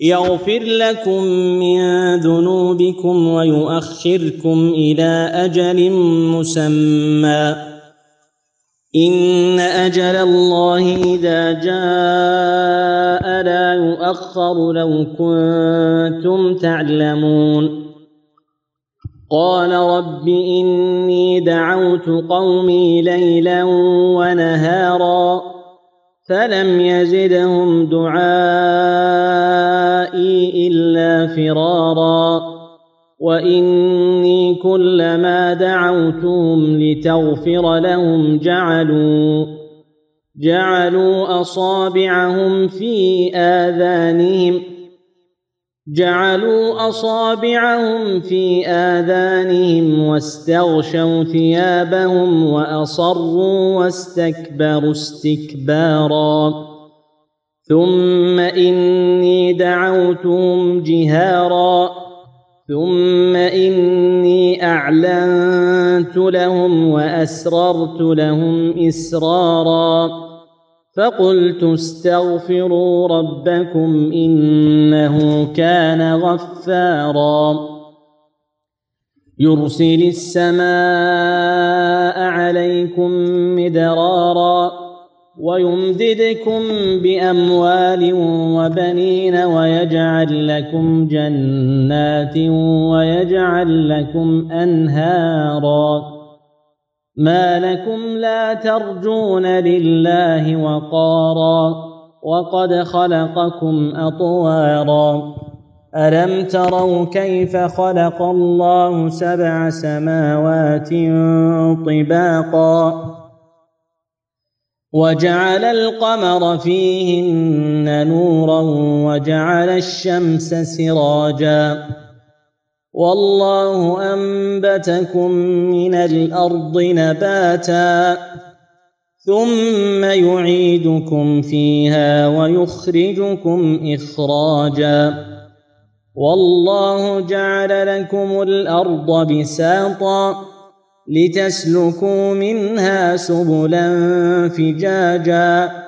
يغفر لكم من ذنوبكم ويؤخركم إلى أجل مسمى. إن أجل الله إذا جاء لا يؤخر لو كنتم تعلمون. قال رب إني دعوت قومي ليلا ونهارا. فلم يزدهم دعائي الا فرارا واني كلما دعوتهم لتغفر لهم جعلوا جعلوا اصابعهم في اذانهم جعلوا أصابعهم في آذانهم واستغشوا ثيابهم وأصروا واستكبروا استكبارا. ثم إني دعوتهم جهارا. ثم إني أعلنت لهم وأسررت لهم إسرارا. فقلت استغفروا ربكم إنه كان غفارا. يرسل السماء عليكم مدرارا ويمددكم بأموال وبنين ويجعل لكم جنات ويجعل لكم أنهارا. ما لكم لا ترجون لله وقارا وقد خلقكم أطوارا. ألم تروا كيف خلق الله سبع سماوات طباقا؟ وجعل القمر فيهن نورا وجعل الشمس سراجا. والله أنبتكم من الأرض نباتا ثم يعيدكم فيها ويخرجكم إخراجا والله جعل لكم الأرض بساطا لتسلكوا منها سبلا فجاجا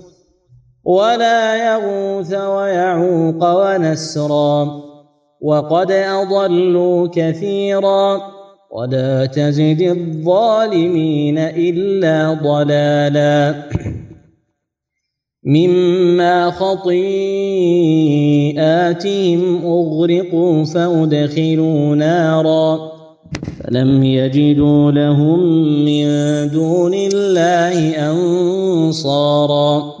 ولا يغوث ويعوق ونسرا. وقد أضلوا كثيرا. ولا تزد الظالمين إلا ضلالا. مما خطيئاتهم أغرقوا فأدخلوا نارا. فلم يجدوا لهم من دون الله أنصارا.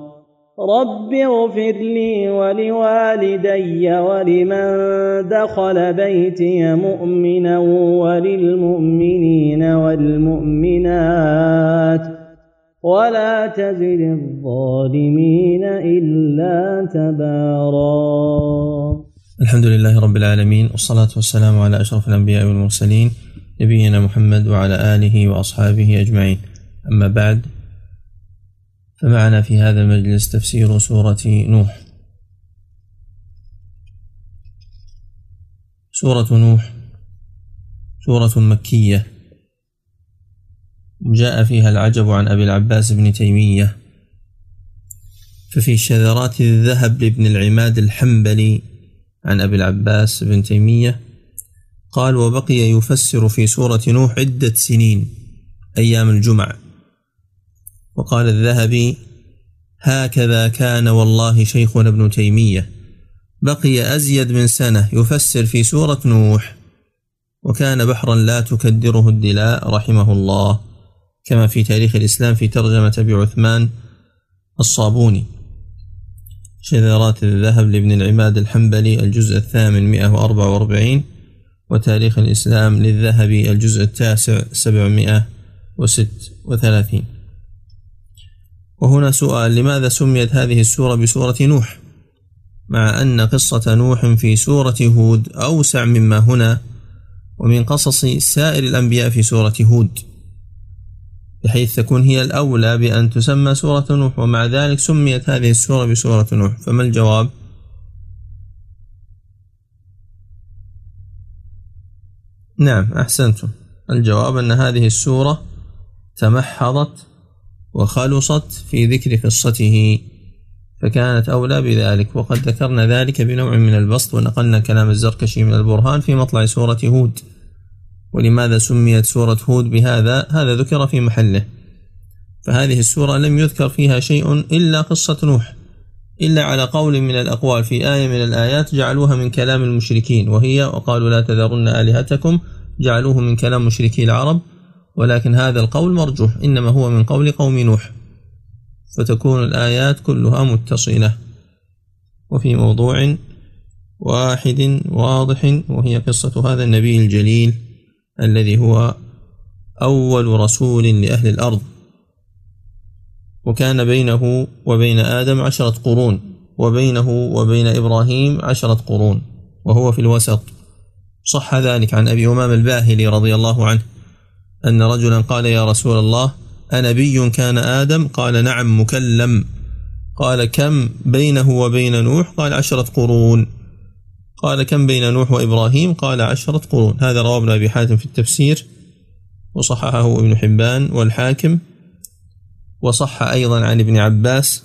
رب اغفر لي ولوالدي ولمن دخل بيتي مؤمنا وللمؤمنين والمؤمنات ولا تزد الظالمين الا تبارا الحمد لله رب العالمين والصلاة والسلام على أشرف الأنبياء والمرسلين نبينا محمد وعلى آله وأصحابه أجمعين. أما بعد فمعنا في هذا المجلس تفسير سورة نوح. سورة نوح سورة مكية. جاء فيها العجب عن أبي العباس بن تيمية. ففي شذرات الذهب لابن العماد الحنبلي عن أبي العباس بن تيمية قال وبقي يفسر في سورة نوح عدة سنين أيام الجمع وقال الذهبي هكذا كان والله شيخنا ابن تيمية بقي أزيد من سنة يفسر في سورة نوح وكان بحرا لا تكدره الدلاء رحمه الله كما في تاريخ الإسلام في ترجمة أبي عثمان الصابوني. شذرات الذهب لابن العماد الحنبلي الجزء الثامن 144 وتاريخ الإسلام للذهبي الجزء التاسع 736 وهنا سؤال لماذا سميت هذه السورة بسورة نوح؟ مع أن قصة نوح في سورة هود أوسع مما هنا ومن قصص سائر الأنبياء في سورة هود بحيث تكون هي الأولى بأن تسمى سورة نوح ومع ذلك سميت هذه السورة بسورة نوح. فما الجواب؟ نعم أحسنتم. الجواب أن هذه السورة تمحضت وخلصت في ذكر قصته فكانت أولى بذلك. وقد ذكرنا ذلك بنوع من البسط ونقلنا كلام الزركشي من البرهان في مطلع سورة هود. ولماذا سميت سورة هود بهذا؟ هذا ذكر في محله. فهذه السورة لم يذكر فيها شيء إلا قصة نوح. إلا على قول من الأقوال في آية من الآيات جعلوها من كلام المشركين. وهي وقالوا لا تذرن آلهتكم جعلوه من كلام مشركي العرب. ولكن هذا القول مرجوح إنما هو من قول قوم نوح. فتكون الآيات كلها متصلة. وفي موضوع واحد واضح وهي قصة هذا النبي الجليل الذي هو أول رسول لأهل الأرض. وكان بينه وبين آدم عشرة قرون وبينه وبين إبراهيم عشرة قرون وهو في الوسط. صح ذلك عن أبي أمام الباهلي رضي الله عنه. أن رجلا قال يا رسول الله أنبي كان آدم؟ قال نعم مكلم. قال كم بينه وبين نوح؟ قال عشرة قرون. قال كم بين نوح وإبراهيم؟ قال عشرة قرون. هذا رواه ابن أبي حاتم في التفسير وصححه ابن حبان والحاكم وصح أيضا عن ابن عباس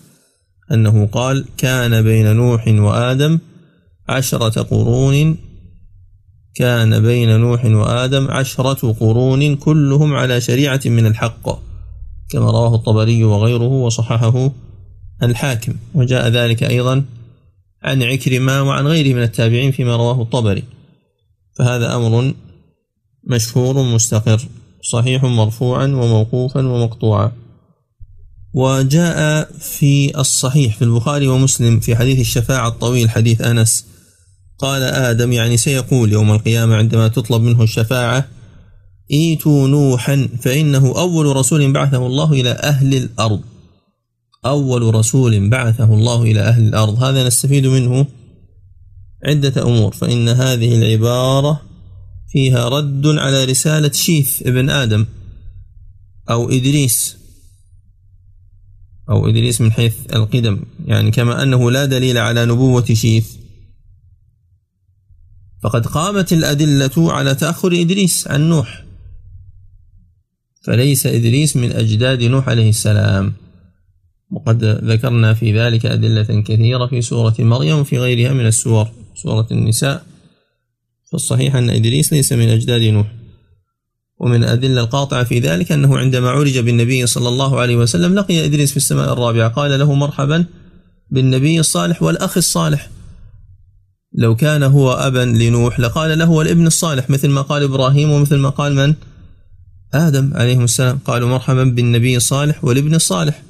أنه قال كان بين نوح وآدم عشرة قرون كان بين نوح وآدم عشرة قرون كلهم على شريعة من الحق كما رواه الطبري وغيره وصححه الحاكم. وجاء ذلك أيضا عن عكرمة وعن غيره من التابعين فيما رواه الطبري. فهذا أمر مشهور مستقر صحيح مرفوعا وموقوفا ومقطوعا. وجاء في الصحيح في البخاري ومسلم في حديث الشفاعة الطويل حديث أنس قال آدم يعني سيقول يوم القيامة عندما تطلب منه الشفاعة إيتوا نوحا فإنه أول رسول بعثه الله إلى أهل الأرض. أول رسول بعثه الله إلى أهل الأرض. هذا نستفيد منه عدة أمور فإن هذه العبارة فيها رد على رسالة شيث ابن آدم أو إدريس أو إدريس من حيث القدم يعني كما أنه لا دليل على نبوة شيث فقد قامت الأدلة على تأخر إدريس عن نوح. فليس إدريس من أجداد نوح عليه السلام. وقد ذكرنا في ذلك أدلة كثيرة في سورة مريم وفي غيرها من السور سورة النساء. فالصحيح أن إدريس ليس من أجداد نوح. ومن الأدلة القاطعة في ذلك أنه عندما عرج بالنبي صلى الله عليه وسلم لقي إدريس في السماء الرابعة. قال له مرحبا بالنبي الصالح والأخ الصالح. لو كان هو أبا لنوح لقال له والابن الصالح مثل ما قال إبراهيم ومثل ما قال من؟ آدم عليهم السلام. قالوا مرحبا بالنبي الصالح والابن الصالح.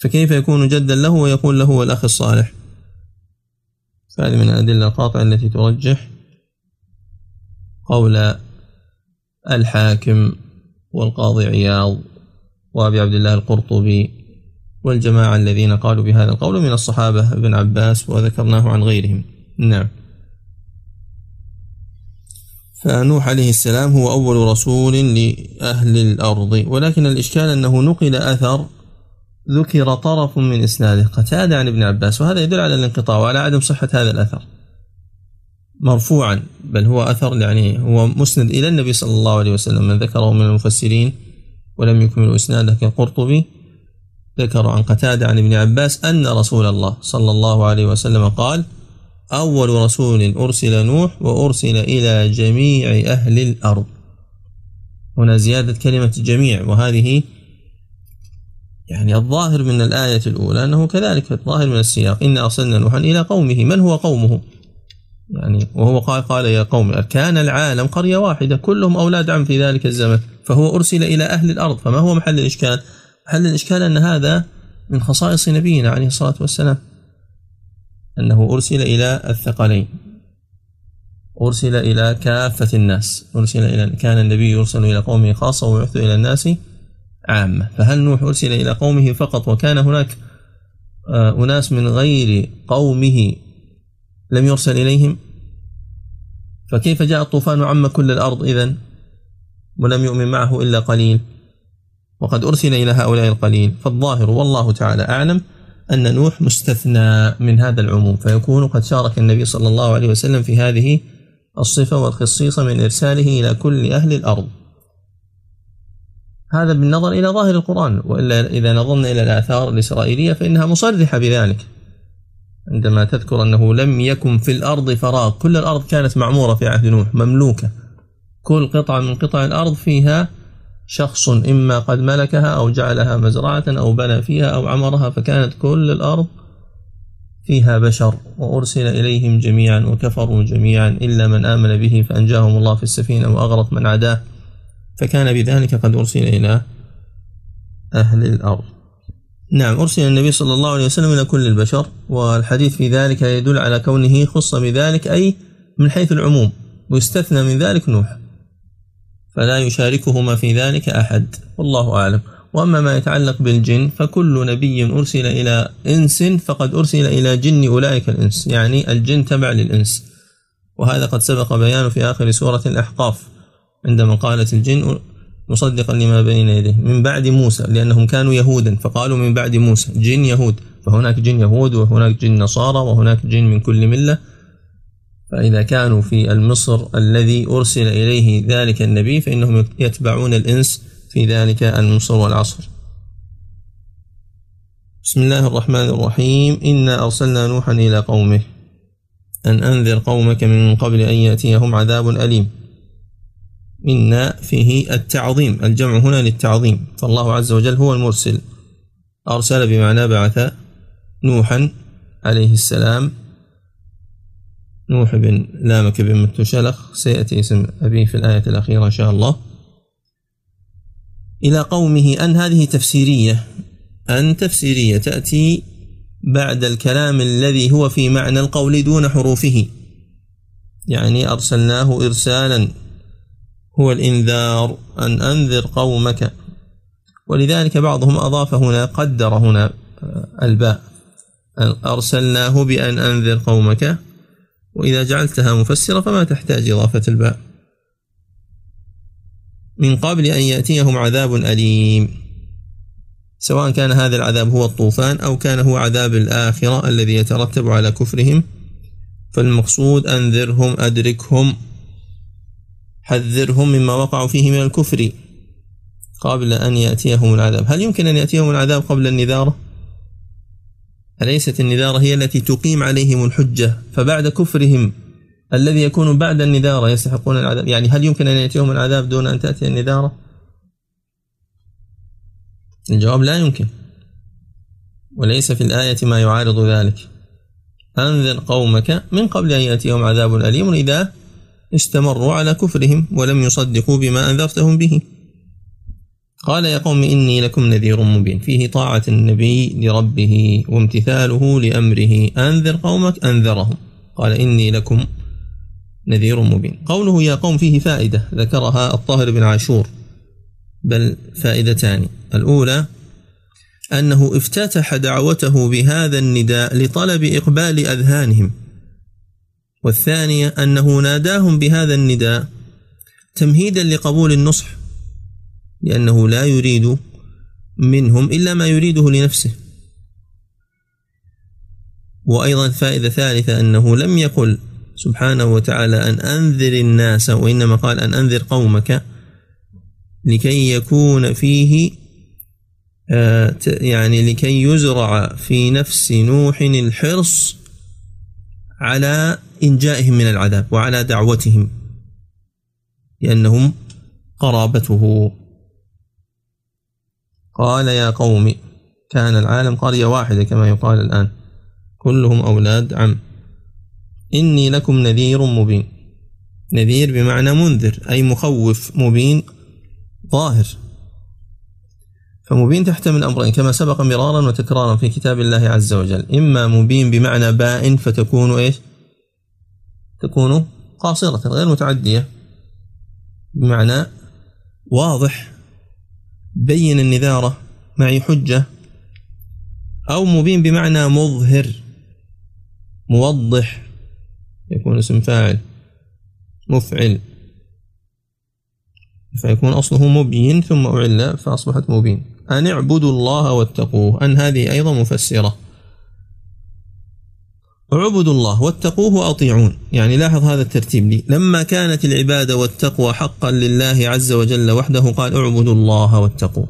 فكيف يكون جدا له ويقول له والأخ الصالح؟ فهذه من الأدلة القاطعة التي ترجح قول الحاكم والقاضي عياض وأبي عبد الله القرطبي والجماعة الذين قالوا بهذا القول من الصحابة ابن عباس وذكرناه عن غيرهم. نعم. فنوح عليه السلام هو أول رسول لأهل الأرض ولكن الإشكال أنه نقل أثر ذكر طرف من إسناده. قتادة عن ابن عباس وهذا يدل على الانقطاع وعلى عدم صحة هذا الأثر. مرفوعا بل هو أثر يعني هو مسند إلى النبي صلى الله عليه وسلم من ذكره من المفسرين ولم يكمل إسناده كالقرطبي. ذكر عن قتادة عن ابن عباس أن رسول الله صلى الله عليه وسلم قال أول رسول أرسل نوح وأرسل إلى جميع أهل الأرض. هنا زيادة كلمة جميع وهذه يعني الظاهر من الآية الأولى أنه كذلك الظاهر من السياق. إن أرسلنا نوحا إلى قومه من هو قومه؟ يعني وهو قال قال يا قوم كان العالم قرية واحدة كلهم أولاد عم في ذلك الزمن فهو أرسل إلى أهل الأرض. فما هو محل الإشكال؟ محل الإشكال أن هذا من خصائص نبينا عليه الصلاة والسلام. أنه أرسل إلى الثقلين. أرسل إلى كافة الناس. أرسل إلى كان النبي يرسل إلى قومه خاصة ويعث إلى الناس عامة. فهل نوح أرسل إلى قومه فقط وكان هناك آه، أناس من غير قومه لم يرسل إليهم؟ فكيف جاء الطوفان عم كل الأرض إذن ولم يؤمن معه إلا قليل؟ وقد أرسل إلى هؤلاء القليل. فالظاهر والله تعالى أعلم أن نوح مستثنى من هذا العموم فيكون قد شارك النبي صلى الله عليه وسلم في هذه الصفة والخصيصة من إرساله إلى كل أهل الأرض. هذا بالنظر إلى ظاهر القرآن وإلا إذا نظرنا إلى الآثار الإسرائيلية فإنها مصرحة بذلك. عندما تذكر أنه لم يكن في الأرض فراغ كل الأرض كانت معمورة في عهد نوح مملوكة. كل قطعة من قطع الأرض فيها شخص إما قد ملكها أو جعلها مزرعة أو بنى فيها أو عمرها فكانت كل الأرض فيها بشر وأرسل إليهم جميعا وكفروا جميعا إلا من آمن به فأنجاهم الله في السفينة وأغرق من عداه. فكان بذلك قد أرسل إلى أهل الأرض. نعم أرسل النبي صلى الله عليه وسلم إلى كل البشر والحديث في ذلك يدل على كونه خص بذلك أي من حيث العموم ويستثنى من ذلك نوح. فلا يشاركهما في ذلك أحد والله أعلم. وأما ما يتعلق بالجن فكل نبي أرسل إلى إنس فقد أرسل إلى جن أولئك الإنس يعني الجن تبع للإنس. وهذا قد سبق بيانه في آخر سورة الأحقاف عندما قالت الجن مصدقا لما بين يديه من بعد موسى لأنهم كانوا يهودا فقالوا من بعد موسى جن يهود. فهناك جن يهود وهناك جن نصارى وهناك جن من كل ملة. فإذا كانوا في المصر الذي أرسل إليه ذلك النبي فإنهم يتبعون الإنس في ذلك المصر والعصر. بسم الله الرحمن الرحيم. إنا أرسلنا نوحا إلى قومه أن أنذر قومك من قبل أن يأتيهم عذاب أليم. إن فيه التعظيم الجمع هنا للتعظيم. فالله عز وجل هو المرسل. أرسل بمعنى بعث نوحا عليه السلام نوح بن لامك بن متشلخ سيأتي اسم أبيه في الآية الأخيرة إن شاء الله. إلى قومه أن هذه تفسيرية أن تفسيرية تأتي بعد الكلام الذي هو في معنى القول دون حروفه. يعني أرسلناه إرسالا هو الإنذار أن أنذر قومك. ولذلك بعضهم أضاف هنا قدر هنا الباء. أرسلناه بأن أنذر قومك. وإذا جعلتها مفسرة فما تحتاج إضافة الباء. من قبل أن يأتيهم عذاب أليم. سواء كان هذا العذاب هو الطوفان أو كان هو عذاب الآخرة الذي يترتب على كفرهم فالمقصود أنذرهم أدركهم حذرهم مما وقعوا فيه من الكفر قبل أن يأتيهم العذاب. هل يمكن أن يأتيهم العذاب قبل النذارة؟ أليست النذارة هي التي تقيم عليهم الحجة؟ فبعد كفرهم الذي يكون بعد النذارة يستحقون العذاب؟ يعني هل يمكن أن يأتيهم العذاب دون أن تأتي النذارة؟ الجواب لا يمكن. وليس في الآية ما يعارض ذلك. أنذر قومك من قبل أن يأتيهم عذاب أليم إذا استمروا على كفرهم ولم يصدقوا بما أنذرتهم به. قال يا قوم إني لكم نذير مبين. فيه طاعة النبي لربه وامتثاله لأمره. أنذر قومك أنذرهم. قال إني لكم نذير مبين. قوله يا قوم فيه فائدة. ذكرها الطاهر بن عاشور. بل فائدتان. الأولى أنه افتتح دعوته بهذا النداء لطلب إقبال أذهانهم. والثانية أنه ناداهم بهذا النداء تمهيدا لقبول النصح. لأنه لا يريد منهم إلا ما يريده لنفسه. وأيضا فائدة ثالثة أنه لم يقل سبحانه وتعالى أن أنذر الناس وإنما قال أن أنذر قومك لكي يكون فيه آه، يعني لكي يزرع في نفس نوح الحرص على إنجائهم من العذاب وعلى دعوتهم لأنهم قرابته. قال يا قوم كان العالم قرية واحدة كما يقال الآن. كلهم أولاد عم. إني لكم نذير مبين. نذير بمعنى منذر أي مخوف مبين ظاهر. فمبين تحتمل أمرين كما سبق مرارا وتكرارا في كتاب الله عز وجل. إما مبين بمعنى بائن فتكون إيش؟ تكون قاصرة غير متعدية. بمعنى واضح. بين النذارة معي حجة أو مبين بمعنى مظهر موضح يكون اسم فاعل مفعل. فيكون أصله مبين ثم أعل فأصبحت مبين. أن اعبدوا الله واتقوه. أن هذه أيضا مفسرة. اعبدوا الله واتقوه وأطيعون. يعني لاحظ هذا الترتيب. لي لما كانت العبادة والتقوى حقا لله عز وجل وحده قال اعبدوا الله واتقوه.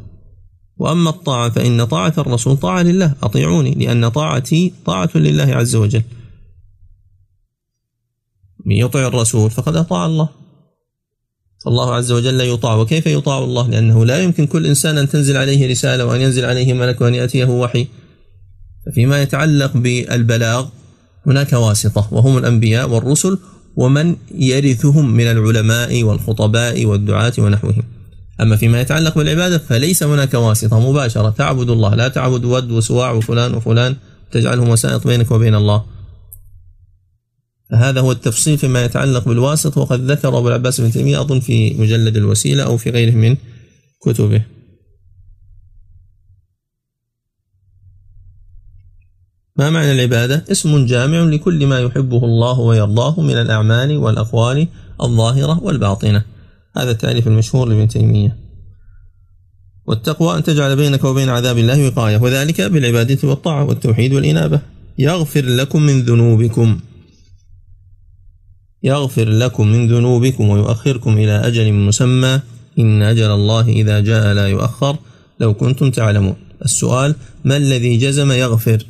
وأما الطاعة فإن طاعة الرسول طاعة لله. أطيعوني لأن طاعتي طاعة لله عز وجل. من يطع الرسول فقد أطاع الله. فالله عز وجل يطاع. وكيف يطاع الله؟ لأنه لا يمكن كل إنسان أن تنزل عليه رسالة وأن ينزل عليه ملك وأن يأتيه وحي. فيما يتعلق بالبلاغ هناك واسطة وهم الأنبياء والرسل ومن يرثهم من العلماء والخطباء والدعاة ونحوهم. أما فيما يتعلق بالعبادة فليس هناك واسطة مباشرة. تعبد الله لا تعبد ود وسواع وفلان وفلان تجعلهم وسائط بينك وبين الله. هذا هو التفصيل فيما يتعلق بالواسط وقد ذكر أبو العباس بن تيمية أظن في مجلد الوسيلة أو في غيره من كتبه. ما معنى العبادة؟ اسم جامع لكل ما يحبه الله ويرضاه من الأعمال والأقوال الظاهرة والباطنة. هذا التعريف المشهور لابن تيمية. والتقوى أن تجعل بينك وبين عذاب الله وقاية وذلك بالعبادة والطاعة والتوحيد والإنابة. يغفر لكم من ذنوبكم. يغفر لكم من ذنوبكم ويؤخركم إلى أجل مسمى. إن أجل الله إذا جاء لا يؤخر. لو كنتم تعلمون. السؤال ما الذي جزم يغفر؟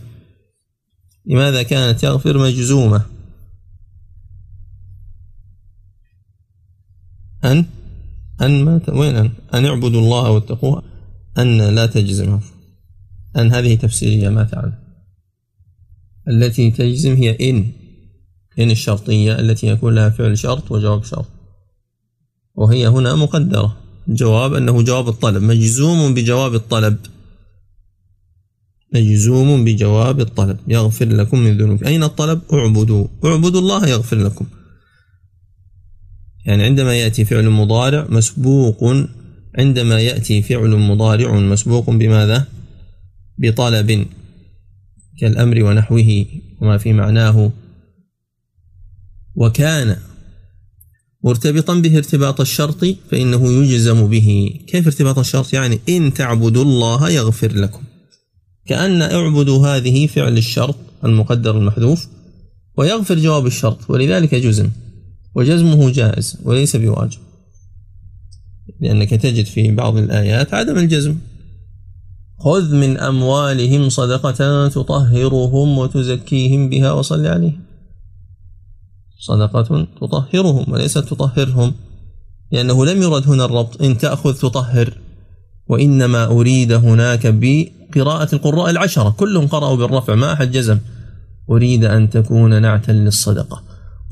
لماذا كانت يغفر مجزومة؟ أن؟ أن ما وين أن؟ أن اعبدوا الله واتقوه أن لا تجزم أن هذه تفسيرية ما تعلم التي تجزم هي إن. إن الشرطية التي يكون لها فعل شرط وجواب شرط. وهي هنا مقدرة. الجواب أنه جواب الطلب. مجزوم بجواب الطلب. مجزوم بجواب الطلب. يغفر لكم من ذنوب أين الطلب؟ اعبدوا. اعبدوا الله يغفر لكم. يعني عندما يأتي فعل مضارع مسبوق عندما يأتي فعل مضارع مسبوق بماذا؟ بطلب كالأمر ونحوه وما في معناه. وكان مرتبطا به ارتباط الشرط فإنه يجزم به. كيف ارتباط الشرط؟ يعني إن تعبدوا الله يغفر لكم. كأن اعبدوا هذه فعل الشرط المقدر المحذوف ويغفر جواب الشرط ولذلك جزم وجزمه جائز وليس بواجب لأنك تجد في بعض الآيات عدم الجزم. خذ من أموالهم صدقة تطهرهم وتزكيهم بها وصل عليهم. صدقة تطهرهم وليست تطهرهم لأنه لم يرد هنا الربط إن تأخذ تطهر. وإنما أريد هناك بقراءة القراء العشرة. كلهم قرأوا بالرفع ما أحد جزم. أريد أن تكون نعتا للصدقة.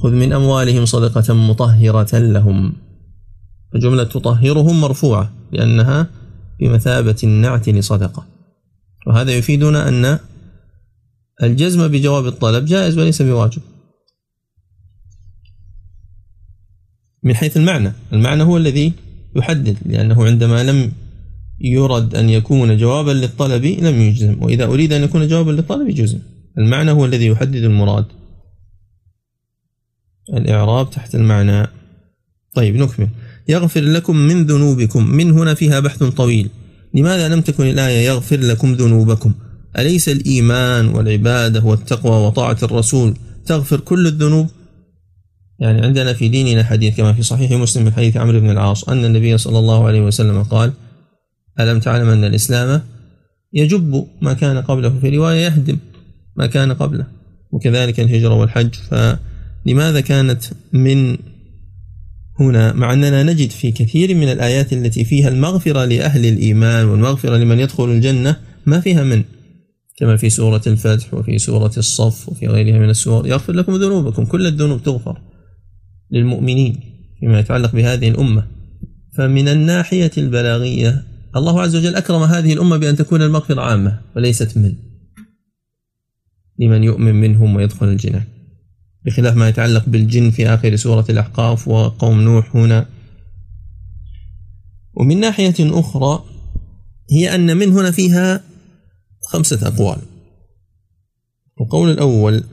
خذ من أموالهم صدقة مطهرة لهم. فجملة تطهرهم مرفوعة لأنها بمثابة النعت لصدقة. وهذا يفيدنا أن الجزم بجواب الطلب جائز وليس بواجب. من حيث المعنى. المعنى هو الذي يحدد لأنه عندما لم يرد أن يكون جوابا للطلب لم يجزم وإذا أريد أن يكون جوابا للطلب جزم. المعنى هو الذي يحدد المراد. الإعراب تحت المعنى. طيب نكمل. يغفر لكم من ذنوبكم. من هنا فيها بحث طويل. لماذا لم تكن الآية يغفر لكم ذنوبكم؟ أليس الإيمان والعبادة والتقوى وطاعة الرسول تغفر كل الذنوب؟ يعني عندنا في ديننا حديث كما في صحيح مسلم من حديث عمرو بن العاص أن النبي صلى الله عليه وسلم قال ألم تعلم أن الإسلام يجب ما كان قبله في رواية يهدم ما كان قبله وكذلك الهجرة والحج. فلماذا كانت من هنا؟ مع أننا نجد في كثير من الآيات التي فيها المغفرة لأهل الإيمان والمغفرة لمن يدخل الجنة ما فيها من كما في سورة الفتح وفي سورة الصف وفي غيرها من السور. يغفر لكم ذنوبكم كل الذنوب تغفر للمؤمنين فيما يتعلق بهذه الأمة. فمن الناحية البلاغية الله عز وجل أكرم هذه الأمة بأن تكون المغفرة عامة وليست من لمن يؤمن منهم ويدخل الجنان بخلاف ما يتعلق بالجن في آخر سورة الأحقاف وقوم نوح هنا. ومن ناحية أخرى هي أن من هنا فيها خمسة أقوال. القول الأول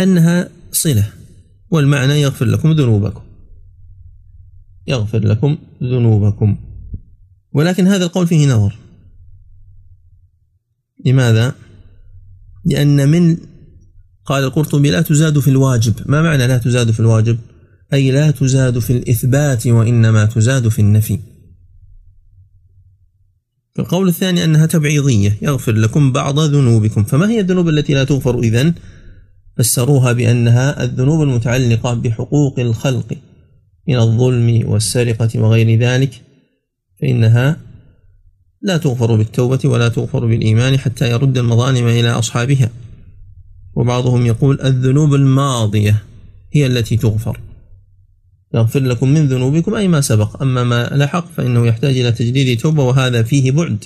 أنها صلة والمعنى يغفر لكم ذنوبكم. يغفر لكم ذنوبكم. ولكن هذا القول فيه نظر. لماذا؟ لأن من قال القرطبي لا تزاد في الواجب. ما معنى لا تزاد في الواجب؟ أي لا تزاد في الإثبات وإنما تزاد في النفي. القول الثاني أنها تبعيضية. يغفر لكم بعض ذنوبكم. فما هي الذنوب التي لا تغفر إذن؟ فسروها بأنها الذنوب المتعلقة بحقوق الخلق. من الظلم والسرقة وغير ذلك فإنها لا تغفر بالتوبة ولا تغفر بالإيمان حتى يرد المظالم إلى أصحابها. وبعضهم يقول الذنوب الماضية هي التي تغفر. يغفر لكم من ذنوبكم أي ما سبق. أما ما لحق فإنه يحتاج إلى تجديد توبة وهذا فيه بعد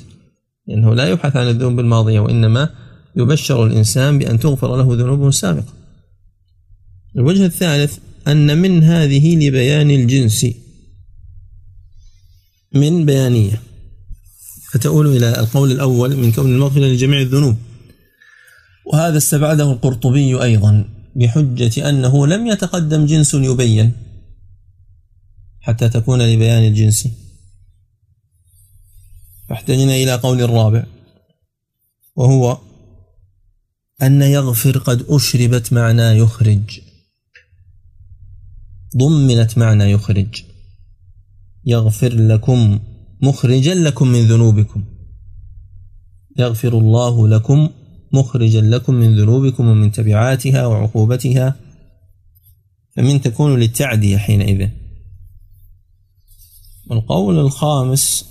لأنه لا يبحث عن الذنوب الماضية وإنما يبشر الإنسان بأن تغفر له ذنوبه السابقة. الوجه الثالث أن من هذه لبيان الجنس. من بيانية. فتؤول إلى القول الأول من كون المغفرة لجميع الذنوب. وهذا استبعده القرطبي أيضا بحجة أنه لم يتقدم جنس يبين حتى تكون لبيان الجنس. فاحتجنا إلى قول الرابع وهو أن يغفر قد أشربت معنى يخرج. ضمنت معنى يخرج. يغفر لكم مخرجا لكم من ذنوبكم. يغفر الله لكم مخرجا لكم من ذنوبكم ومن تبعاتها وعقوبتها. فمن تكون للتعدية حينئذ. القول الخامس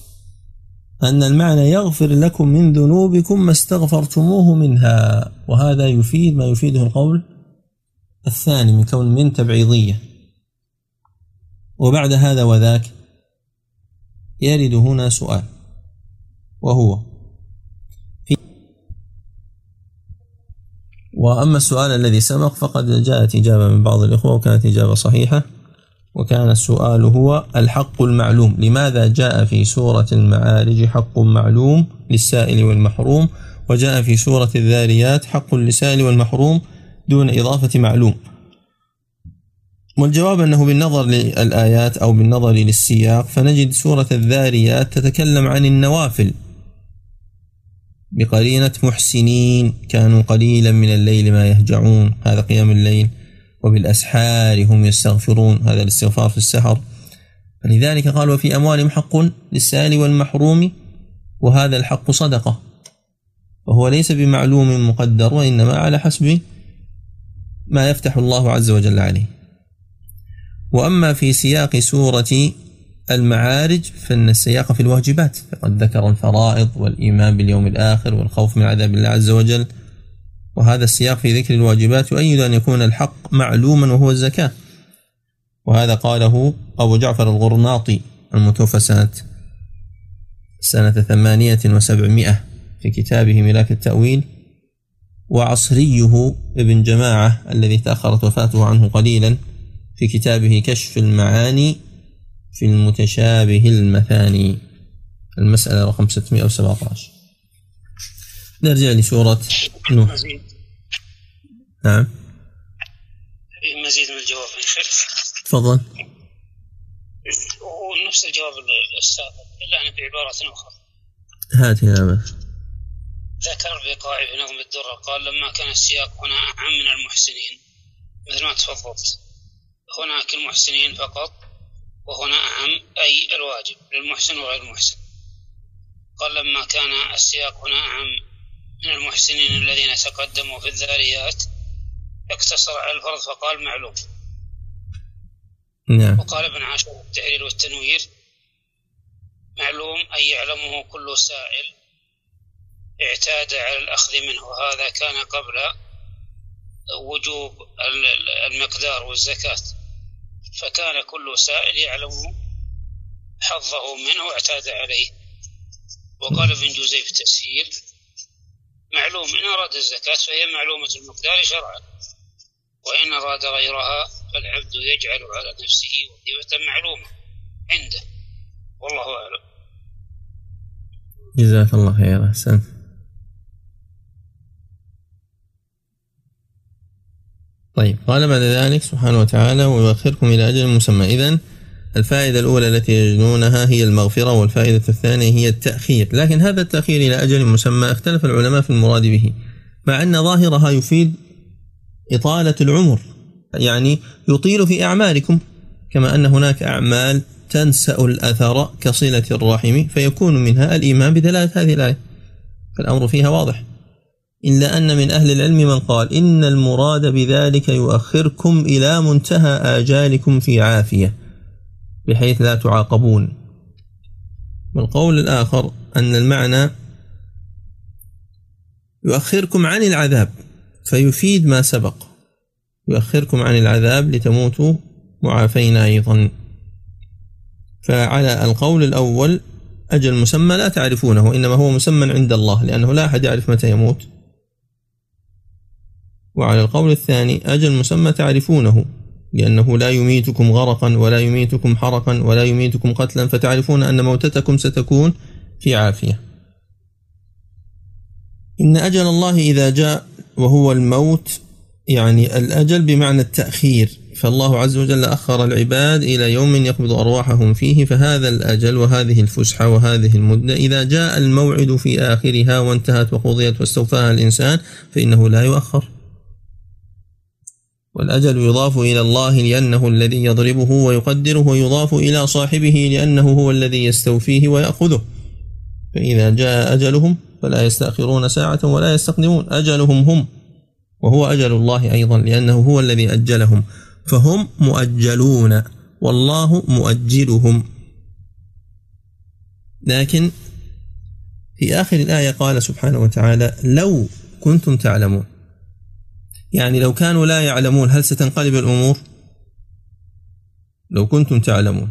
أن المعنى يغفر لكم من ذنوبكم ما استغفرتموه منها. وهذا يفيد ما يفيده القول الثاني من كون من تبعيضية. وبعد هذا وذاك يرد هنا سؤال وهو في وأما السؤال الذي سبق فقد جاءت إجابة من بعض الإخوة وكانت إجابة صحيحة وكان السؤال هو الحق المعلوم لماذا جاء في سورة المعارج حق معلوم للسائل والمحروم وجاء في سورة الذاريات حق للسائل والمحروم دون إضافة معلوم؟ والجواب أنه بالنظر للآيات أو بالنظر للسياق فنجد سورة الذاريات تتكلم عن النوافل. بقرينة محسنين كانوا قليلا من الليل ما يهجعون. هذا قيام الليل وبالأسحار هم يستغفرون. هذا الاستغفار في السحر. فلذلك قال وفي أموالهم حق للسائل والمحروم وهذا الحق صدقة. وهو ليس بمعلوم مقدر وإنما على حسب ما يفتح الله عز وجل عليه. وأما في سياق سورة المعارج فإن السياق في الواجبات فقد ذكر الفرائض والإيمان باليوم الآخر والخوف من عذاب الله عز وجل. وهذا السياق في ذكر الواجبات يؤيد أن يكون الحق معلوما وهو الزكاة. وهذا قاله أبو جعفر الغرناطي المتوفى سنة سنة ثمانية وسبعمائة في كتابه ملاك التأويل وعصريه ابن جماعة الذي تأخرت وفاته عنه قليلا في كتابه كشف المعاني في المتشابه المثاني. المسألة رقم 617 نرجع لسورة نوح. نعم. مزيد من الجواب يا شيخ تفضل. ونفس الجواب السابق إلا انه بعبارة أخرى. هات يا بس ذكر البقاعي في نظم الدرة قال لما كان السياق هنا أعم من المحسنين. مثل ما تفضلت. هناك المحسنين فقط وهنا أعم أي الواجب للمحسن وغير المحسن. قال لما كان السياق هنا أعم من المحسنين الذين تقدموا في الذاريات اقتصر على الفرض فقال معلوم. نعم. وقال ابن عاشور التحرير والتنوير معلوم أن يعلمه كل سائل اعتاد على الأخذ منه. هذا كان قبل وجوب المقدار والزكاة. فكان كل سائل يعلم حظه منه واعتاد عليه. وقال ابن جوزي في التسهيل معلوم إن أراد الزكاة فهي معلومة المقدار شرعا وإن أراد غيرها فالعبد يجعل على نفسه وظيفة معلومة عنده. والله أعلم. جزاك الله خير أحسنت. طيب قال بعد ذلك سبحانه وتعالى ويؤخركم إلى أجل مسمى. إذن الفائدة الأولى التي يجدونها هي المغفرة والفائدة الثانية هي التأخير. لكن هذا التأخير إلى أجل مسمى اختلف العلماء في المراد به مع أن ظاهرها يفيد إطالة العمر يعني يطيل في أعمالكم كما أن هناك أعمال تنسأ الأثر كصلة الرحم فيكون منها الإيمان بدلالة هذه الآية فالأمر فيها واضح. إلا أن من أهل العلم من قال إن المراد بذلك يؤخركم إلى منتهى آجالكم في عافية بحيث لا تعاقبون. والقول الآخر أن المعنى يؤخركم عن العذاب فيفيد ما سبق. يؤخركم عن العذاب لتموتوا معافين أيضا. فعلى القول الأول أجل مسمى لا تعرفونه إنما هو مسمى عند الله لأنه لا أحد يعرف متى يموت. وعلى القول الثاني أجل مسمى تعرفونه لأنه لا يميتكم غرقا ولا يميتكم حرقا ولا يميتكم قتلا فتعرفون أن موتتكم ستكون في عافية. إن أجل الله إذا جاء وهو الموت يعني الأجل بمعنى التأخير فالله عز وجل أخر العباد إلى يوم يقبض أرواحهم فيه فهذا الأجل وهذه الفسحة وهذه المدة إذا جاء الموعد في آخرها وانتهت وقضيت واستوفاها الإنسان فإنه لا يؤخر. والأجل يضاف إلى الله لأنه الذي يضربه ويقدره ويضاف إلى صاحبه لأنه هو الذي يستوفيه ويأخذه. فإذا جاء أجلهم فلا يستأخرون ساعة ولا يستقدمون. أجلهم هم وهو أجل الله أيضا لأنه هو الذي أجلهم. فهم مؤجلون والله مؤجلهم. لكن في آخر الآية قال سبحانه وتعالى لو كنتم تعلمون. يعني لو كانوا لا يعلمون هل ستنقلب الأمور؟ لو كنتم تعلمون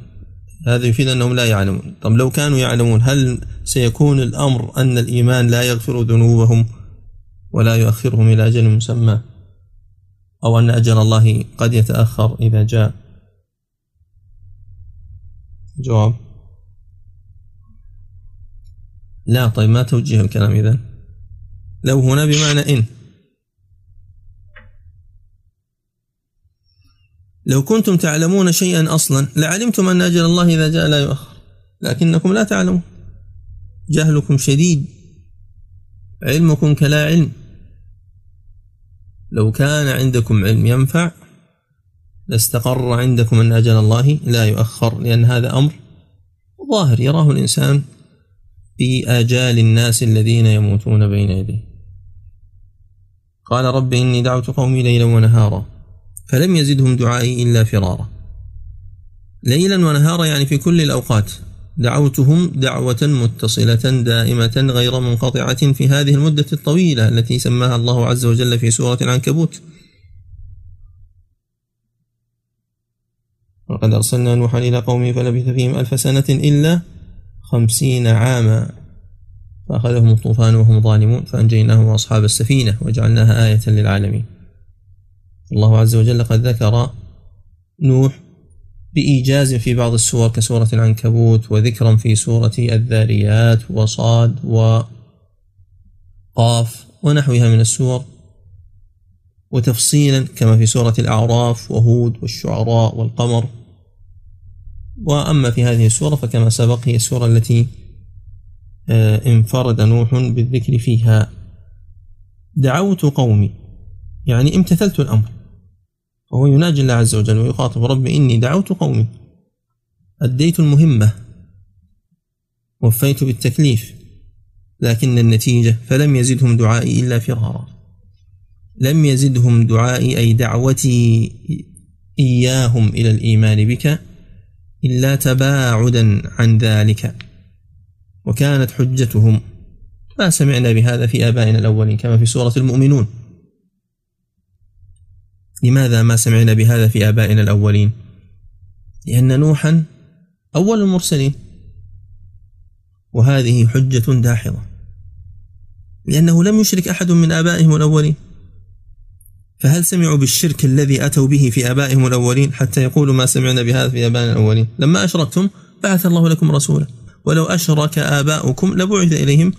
هذا يفيد أنهم لا يعلمون. طب لو كانوا يعلمون هل سيكون الأمر أن الإيمان لا يغفر ذنوبهم ولا يؤخرهم إلى أجل مسمى؟ أو أن أجل الله قد يتأخر إذا جاء؟ جواب. لا طيب ما توجيه الكلام إذا لو هنا بمعنى إن. لو كنتم تعلمون شيئا أصلا لعلمتم أن أجل الله إذا جاء لا يؤخر. لكنكم لا تعلمون. جهلكم شديد. علمكم كلا علم. لو كان عندكم علم ينفع لاستقر عندكم أن أجل الله لا يؤخر لأن هذا أمر ظاهر. يراه الإنسان في آجال الناس الذين يموتون بين يديه. قال رب إني دعوت قومي ليلا ونهارا. فلم يزدهم دعائي إلا فرارا. ليلا ونهارا يعني في كل الأوقات دعوتهم دعوة متصلة دائمة غير منقطعة في هذه المدة الطويلة التي سماها الله عز وجل في سورة العنكبوت. وقد أرسلنا نوحا إلى قومه فلبث فيهم ألف سنة إلا خمسين عاما. فأخذهم الطوفان وهم ظالمون. فأنجيناه وأصحاب السفينة وجعلناها آية للعالمين. الله عز وجل قد ذكر نوح بإيجاز في بعض السور كسورة العنكبوت وذكرا في سورة الذاريات وصاد وقاف ونحوها من السور وتفصيلا كما في سورة الأعراف وهود والشعراء والقمر. وأما في هذه السورة فكما سبق هي السورة التي آه، انفرد نوح بالذكر فيها. دعوت قومي يعني امتثلت الأمر. وهو يناجي الله عز وجل ويخاطب ربي إني دعوت قومي. أديت المهمة. وفيت بالتكليف. لكن النتيجة فلم يزدهم دعائي إلا فرارا. لم يزدهم دعائي أي دعوتي إياهم إلى الإيمان بك إلا تباعدا عن ذلك. وكانت حجتهم. ما سمعنا بهذا في آبائنا الأولين كما في سورة المؤمنون. لماذا ما سمعنا بهذا في آبائنا الأولين؟ لأن نوحا أول المرسلين. وهذه حجة داحضة. لأنه لم يشرك أحد من آبائهم الأولين. فهل سمعوا بالشرك الذي أتوا به في آبائهم الأولين حتى يقولوا ما سمعنا بهذا في آبائنا الأولين؟ لما أشركتم بعث الله لكم رسولا. ولو أشرك آباؤكم لبعث إليهم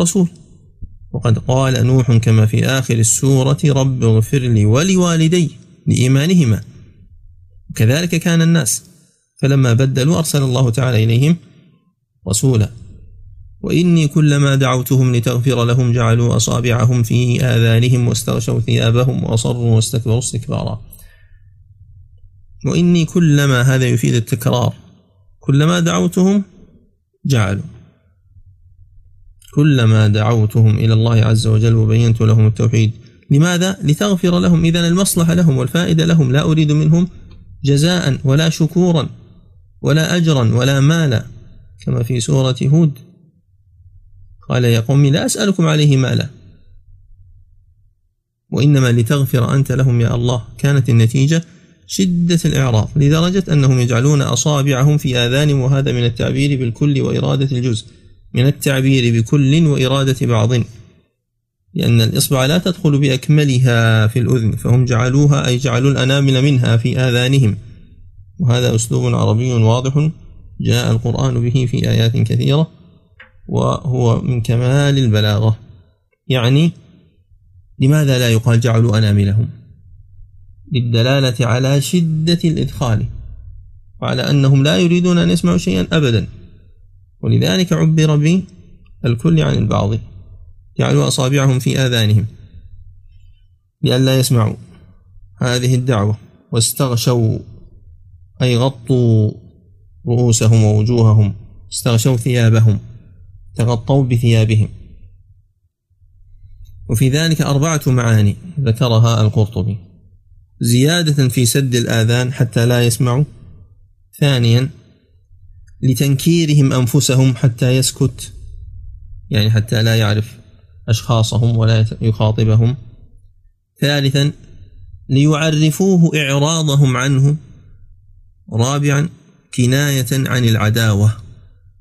رسول. وقد قال نوح كما في آخر السورة رب اغفر لي ولوالدي لإيمانهما. كذلك كان الناس فلما بدلوا أرسل الله تعالى إليهم رسولا. وإني كلما دعوتهم لتغفر لهم جعلوا أصابعهم في آذانهم واستغشوا ثيابهم وأصروا واستكبروا استكبارا. وإني كلما هذا يفيد التكرار كلما دعوتهم جعلوا. كلما دعوتهم إلى الله عز وجل وبينت لهم التوحيد. لماذا؟ لتغفر لهم. إذا المصلحة لهم والفائدة لهم. لا أريد منهم جزاء ولا شكورا ولا أجرا ولا مالا كما في سورة هود. قال يا قوم لا أسألكم عليه مالا. وإنما لتغفر أنت لهم يا الله. كانت النتيجة شدة الإعراض لدرجة أنهم يجعلون أصابعهم في آذانهم وهذا من التعبير بالكل وإرادة الجزء. من التعبير بكل وإرادة بعض. لأن الإصبع لا تدخل بأكملها في الأذن فهم جعلوها أي جعلوا الأنامل منها في آذانهم. وهذا أسلوب عربي واضح جاء القرآن به في آيات كثيرة وهو من كمال البلاغة. يعني لماذا لا يقال جعلوا أناملهم؟ للدلالة على شدة الإدخال وعلى أنهم لا يريدون أن يسمعوا شيئا أبدا. ولذلك عبر بالكل عن البعض جعلوا أصابعهم في آذانهم لئلا يسمعوا هذه الدعوة واستغشوا أي غطوا رؤوسهم ووجوههم استغشوا ثيابهم تغطوا بثيابهم. وفي ذلك أربعة معاني ذكرها القرطبي. زيادة في سد الآذان حتى لا يسمعوا ثانيا لتنكيرهم أنفسهم حتى يسكت يعني حتى لا يعرف أشخاصهم ولا يخاطبهم. ثالثا ليعرفوه إعراضهم عنه. رابعا كناية عن العداوة.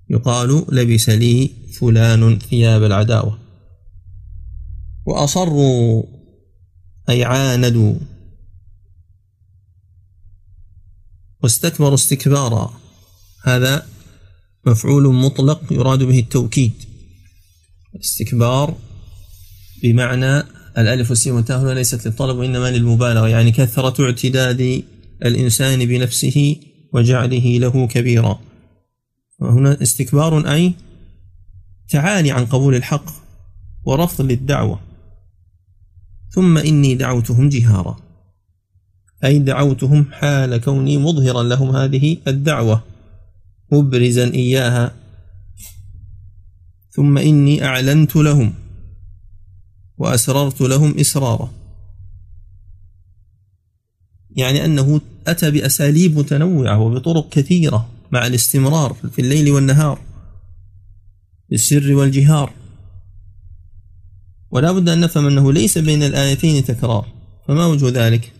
يقال لبس لي فلان ثياب العداوة. وأصروا أي عاندوا. واستكبروا استكبارا. هذا مفعول مطلق يراد به التوكيد. استكبار بمعنى الألف والسين والتاء هنا ليست للطلب وإنما للمبالغة يعني كثرة اعتداد الإنسان بنفسه وجعله له كبيرا. وهنا استكبار أي تعالي عن قبول الحق ورفض للدعوة. ثم إني دعوتهم جهارا أي دعوتهم حال كوني مظهرا لهم هذه الدعوة. مبرزا إياها. ثم إني أعلنت لهم وأسررت لهم إسرارا. يعني أنه أتى بأساليب متنوعة وبطرق كثيرة مع الاستمرار في الليل والنهار بالسر والجهار. ولا بد أن نفهم أنه ليس بين الآيتين تكرار فما وجه ذلك؟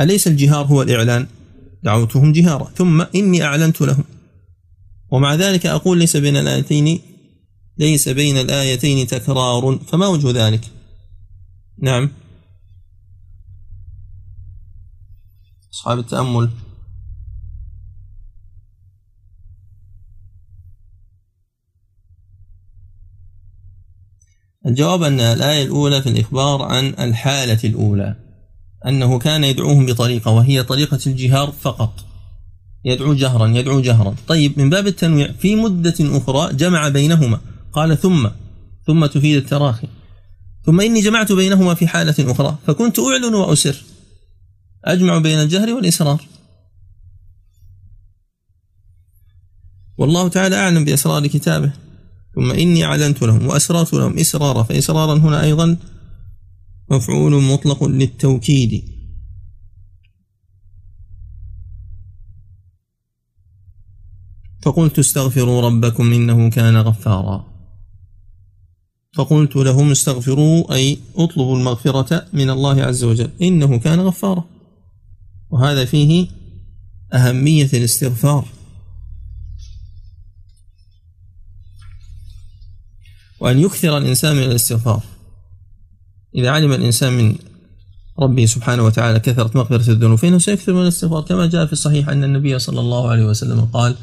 أليس الجهار هو الإعلان؟ دعوتهم جهارا. ثم إني أعلنت لهم. ومع ذلك أقول ليس بين الآيتين ليس بين الآيتين تكرار فما وجه ذلك؟ نعم. أصحاب التأمل. الجواب أن الآية الأولى في الإخبار عن الحالة الأولى. أنه كان يدعوهم بطريقة وهي طريقة الجهار فقط. يدعو جهرا يدعو جهرا. طيب من باب التنويع في مدة أخرى جمع بينهما. قال ثم ثم تفيد التراخي. ثم إني جمعت بينهما في حالة أخرى فكنت أعلن وأسر. أجمع بين الجهر والإسرار. والله تعالى أعلم بأسرار كتابه. ثم إني أعلنت لهم وأسررت لهم إسرارا فإسرارا هنا أيضا مفعول مطلق للتوكيد. فقلت استغفروا ربكم إنه كان غفارا. فقلت لهم استغفروا أي اطلبوا المغفرة من الله عز وجل إنه كان غفارا. وهذا فيه أهمية الاستغفار. وأن يكثر الإنسان من الاستغفار. إذا علم الإنسان من ربه سبحانه وتعالى كثرة مغفرة الذنوب فإنه سيكثر من الاستغفار. كما جاء في الصحيح أن النبي صلى الله عليه وسلم قال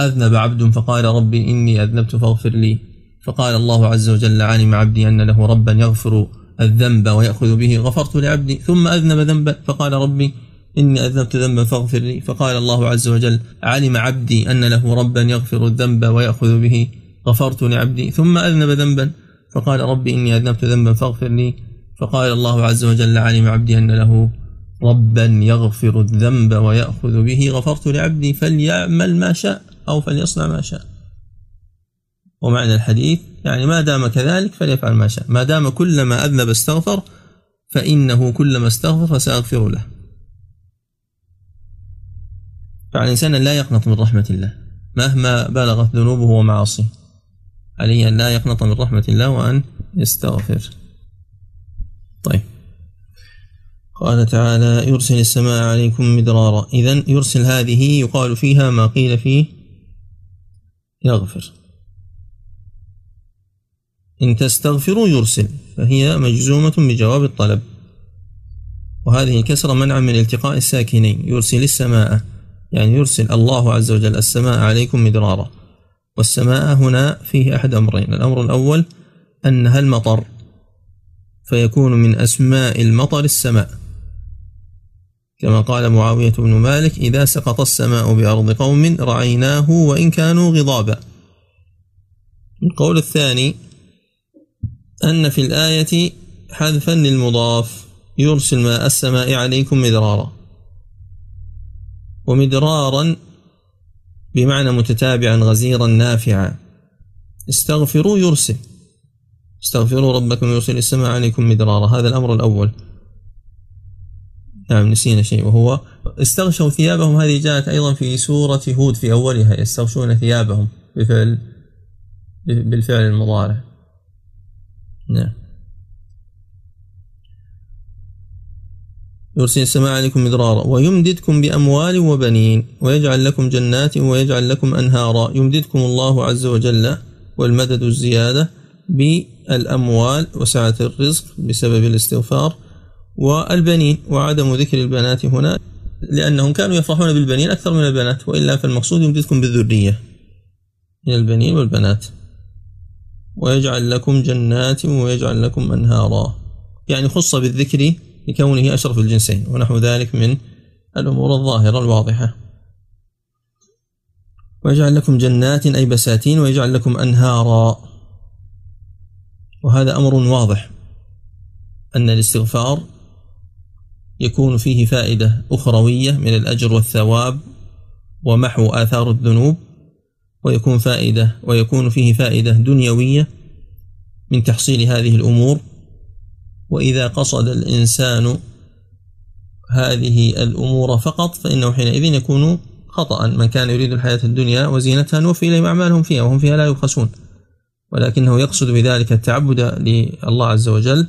أذنب عبد فقال ربي إني أذنبت فاغفر لي. فقال الله عز وجل علم عبدي أن له ربا يغفر الذنب ويأخذ به غفرت لعبدي. ثم أذنب ذنبا فقال ربي إني أذنبت ذنبا فاغفر لي. فقال الله عز وجل علم عبدي أن له ربا يغفر الذنب ويأخذ به غفرت لعبدي. ثم أذنب ذنبا فقال ربي إني أذنبت ذنبا فاغفر لي. فقال الله عز وجل علم عبدي أن له ربا يغفر الذنب ويأخذ به غفرت لعبدي فليعمل ما شاء أو فليصنع ما شاء. ومعنى الحديث يعني ما دام كذلك فليفعل ما شاء. ما دام كلما أذنب استغفر فإنه كلما استغفر فسأغفر له. فعلى الإنسان لا يقنط من رحمة الله مهما بلغت ذنوبه ومعاصيه. عليه أن لا يقنط من رحمة الله وأن يستغفر. طيب. قال تعالى يرسل السماء عليكم مدرارا. إذا يرسل هذه يقال فيها ما قيل فيه يغفر. إن تستغفروا يرسل فهي مجزومة بجواب الطلب. وهذه الكسرة منع من التقاء الساكنين. يرسل السماء يعني يرسل الله عز وجل السماء عليكم مدرارا. والسماء هنا فيه أحد أمرين. الأمر الأول أنها المطر فيكون من أسماء المطر السماء. كما قال معاوية بن مالك إذا سقط السماء بأرض قوم رعيناه وإن كانوا غضابا. القول الثاني أن في الآية حذفا للمضاف يرسل ماء السماء عليكم مدرارا. ومدرارا بمعنى متتابعا غزيرا نافعا. استغفروا يرسل. استغفروا ربكم يرسل. السماء عليكم مدرارا. هذا الأمر الأول. نعم نسينا شيء. وهو استغشوا ثيابهم. هذه جاءت أيضا في سورة هود في أولها. يستغشون ثيابهم بفعل بالفعل المضارع. نعم. يرسل السماء عليكم مدرارا ويمددكم بأموال وبنين ويجعل لكم جنات ويجعل لكم أنهارا. يمددكم الله عز وجل والمدد الزيادة بالأموال وسعة الرزق بسبب الاستغفار والبنين وعدم ذكر البنات هنا لأنهم كانوا يفرحون بالبنين أكثر من البنات وإلا فالمقصود يمددكم بالذرية من البنين والبنات. ويجعل لكم جنات ويجعل لكم أنهارا. يعني خص بالذكر لكونه أشرف الجنسين ونحو ذلك من الأمور الظاهرة الواضحة. ويجعل لكم جنات أي بساتين ويجعل لكم أنهارا. وهذا أمر واضح أن الاستغفار يكون فيه فائدة أخروية من الأجر والثواب ومحو آثار الذنوب ويكون فائدة ويكون فيه فائدة دنيوية من تحصيل هذه الأمور. وإذا قصد الإنسان هذه الأمور فقط فإنه حينئذ يكون خطأ. من كان يريد الحياة الدنيا وزينتها نوفي إليهم أعمالهم فيها وهم فيها لا يبخسون. ولكنه يقصد بذلك التعبد لله عز وجل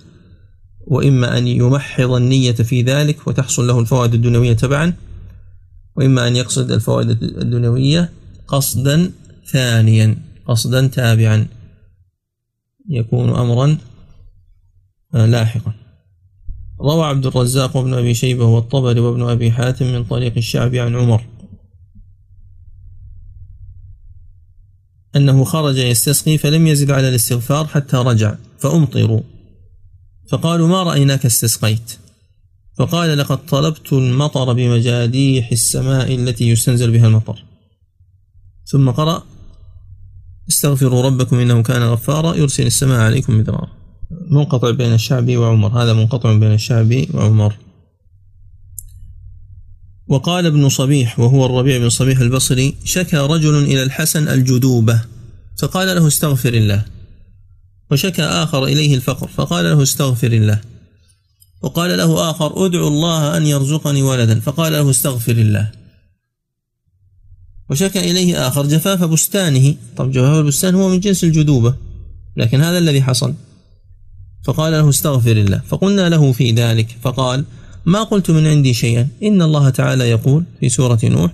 وإما أن يمحض النية في ذلك وتحصل له الفوائد الدنيوية تبعا وإما أن يقصد الفوائد الدنيوية قصدا ثانيا قصدا تابعا. يكون أمرا لاحقا. روى عبد الرزاق وابن أبي شيبة والطبري وابن أبي حاتم من طريق الشعبي عن عمر. أنه خرج يستسقي فلم يزد على الاستغفار حتى رجع فأمطروا. فقالوا ما رأيناك استسقيت؟ فقال لقد طلبت المطر بمجاديح السماء التي يستنزل بها المطر. ثم قرأ استغفروا ربكم إنه كان غفارا يرسل السماء عليكم مدرارا. منقطع بين الشعبي وعمر. هذا منقطع بين الشعبي وعمر. وقال ابن صبيح وهو الربيع بن صبيح البصري شكى رجل إلى الحسن الجدوبة. فقال له استغفر الله. وشكى آخر إليه الفقر فقال له استغفر الله. وقال له آخر أدعو الله أن يرزقني ولدا. فقال له استغفر الله. وشكى إليه آخر جفاف بستانه. طب جفاف البستان هو من جنس الجدوبة لكن هذا الذي حصل. فقال له استغفر الله. فقلنا له في ذلك فقال ما قلت من عندي شيئا؟ إن الله تعالى يقول في سورة نوح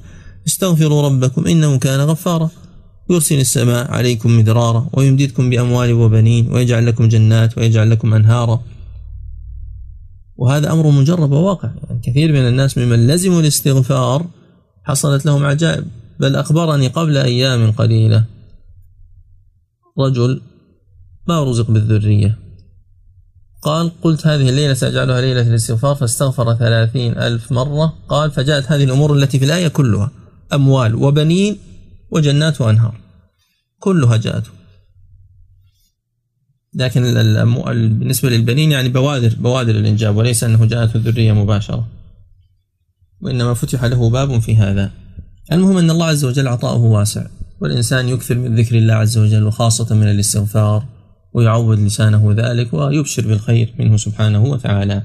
استغفروا ربكم إنه كان غفارا. يرسل السماء عليكم مدرارا ويمددكم بأموال وبنين ويجعل لكم جنات ويجعل لكم أنهارا. وهذا أمر مجرب وواقع. يعني كثير من الناس ممن لزموا الاستغفار حصلت لهم عجائب. بل أخبرني قبل أيام قليلة رجل ما رزق بالذرية. قال قلت هذه الليلة سأجعلها ليلة الاستغفار فاستغفر ثلاثين ألف مرة. قال فجاءت هذه الأمور التي في الآية كلها أموال وبنين وجنات وأنهار. كلها جاءته لكن بالنسبة للبنين يعني بوادر بوادر الإنجاب وليس أنه جاءته الذرية مباشرة. وإنما فتح له باب في هذا. المهم أن الله عز وجل عطاؤه واسع والإنسان يكثر من ذكر الله عز وجل وخاصة من الاستغفار. ويعود لسانه ذلك ويبشر بالخير منه سبحانه وتعالى.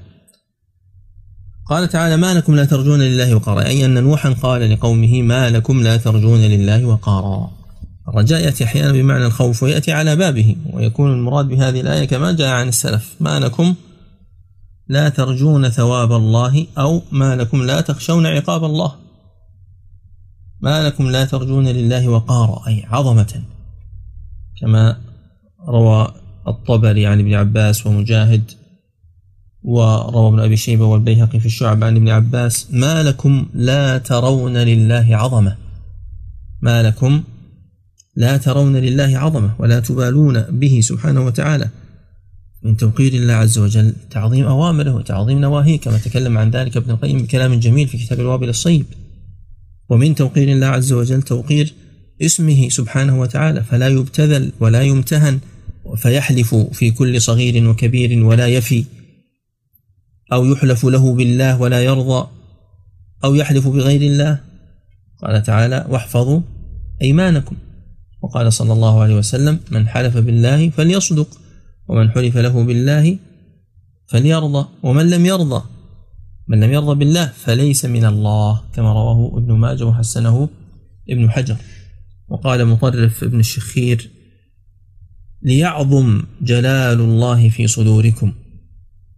قال تعالى ما لكم لا ترجون لله وقارا. أي أن نوحا قال لقومه ما لكم لا ترجون لله وقارا. الرجاء يأتي أحيانا بمعنى الخوف ويأتي على بابه ويكون المراد بهذه الآية كما جاء عن السلف ما لكم لا ترجون ثواب الله أو ما لكم لا تخشون عقاب الله. ما لكم لا ترجون لله وقارا. أي عظمة. كما روى الطبري عن ابن عباس ومجاهد وروى ابن أبي شيبة والبيهقي في الشعب عن ابن عباس ما لكم لا ترون لله عظمة. ما لكم لا ترون لله عظمة ولا تبالون به سبحانه وتعالى. من توقير الله عز وجل تعظيم أوامره وتعظيم نواهيه كما تكلم عن ذلك ابن القيم بكلام جميل في كتاب الوابل الصيب. ومن توقير الله عز وجل توقير اسمه سبحانه وتعالى فلا يبتذل ولا يمتهن. فيحلف في كل صغير وكبير ولا يفي أو يحلف له بالله ولا يرضى أو يحلف بغير الله. قال تعالى واحفظوا أيمانكم. وقال صلى الله عليه وسلم من حلف بالله فليصدق ومن حلف له بالله فليرضى ومن لم يرضى من لم يرضى بالله فليس من الله كما رواه ابن ماجه وحسنه ابن حجر. وقال مطرف ابن الشخير ليعظم جلال الله في صدوركم.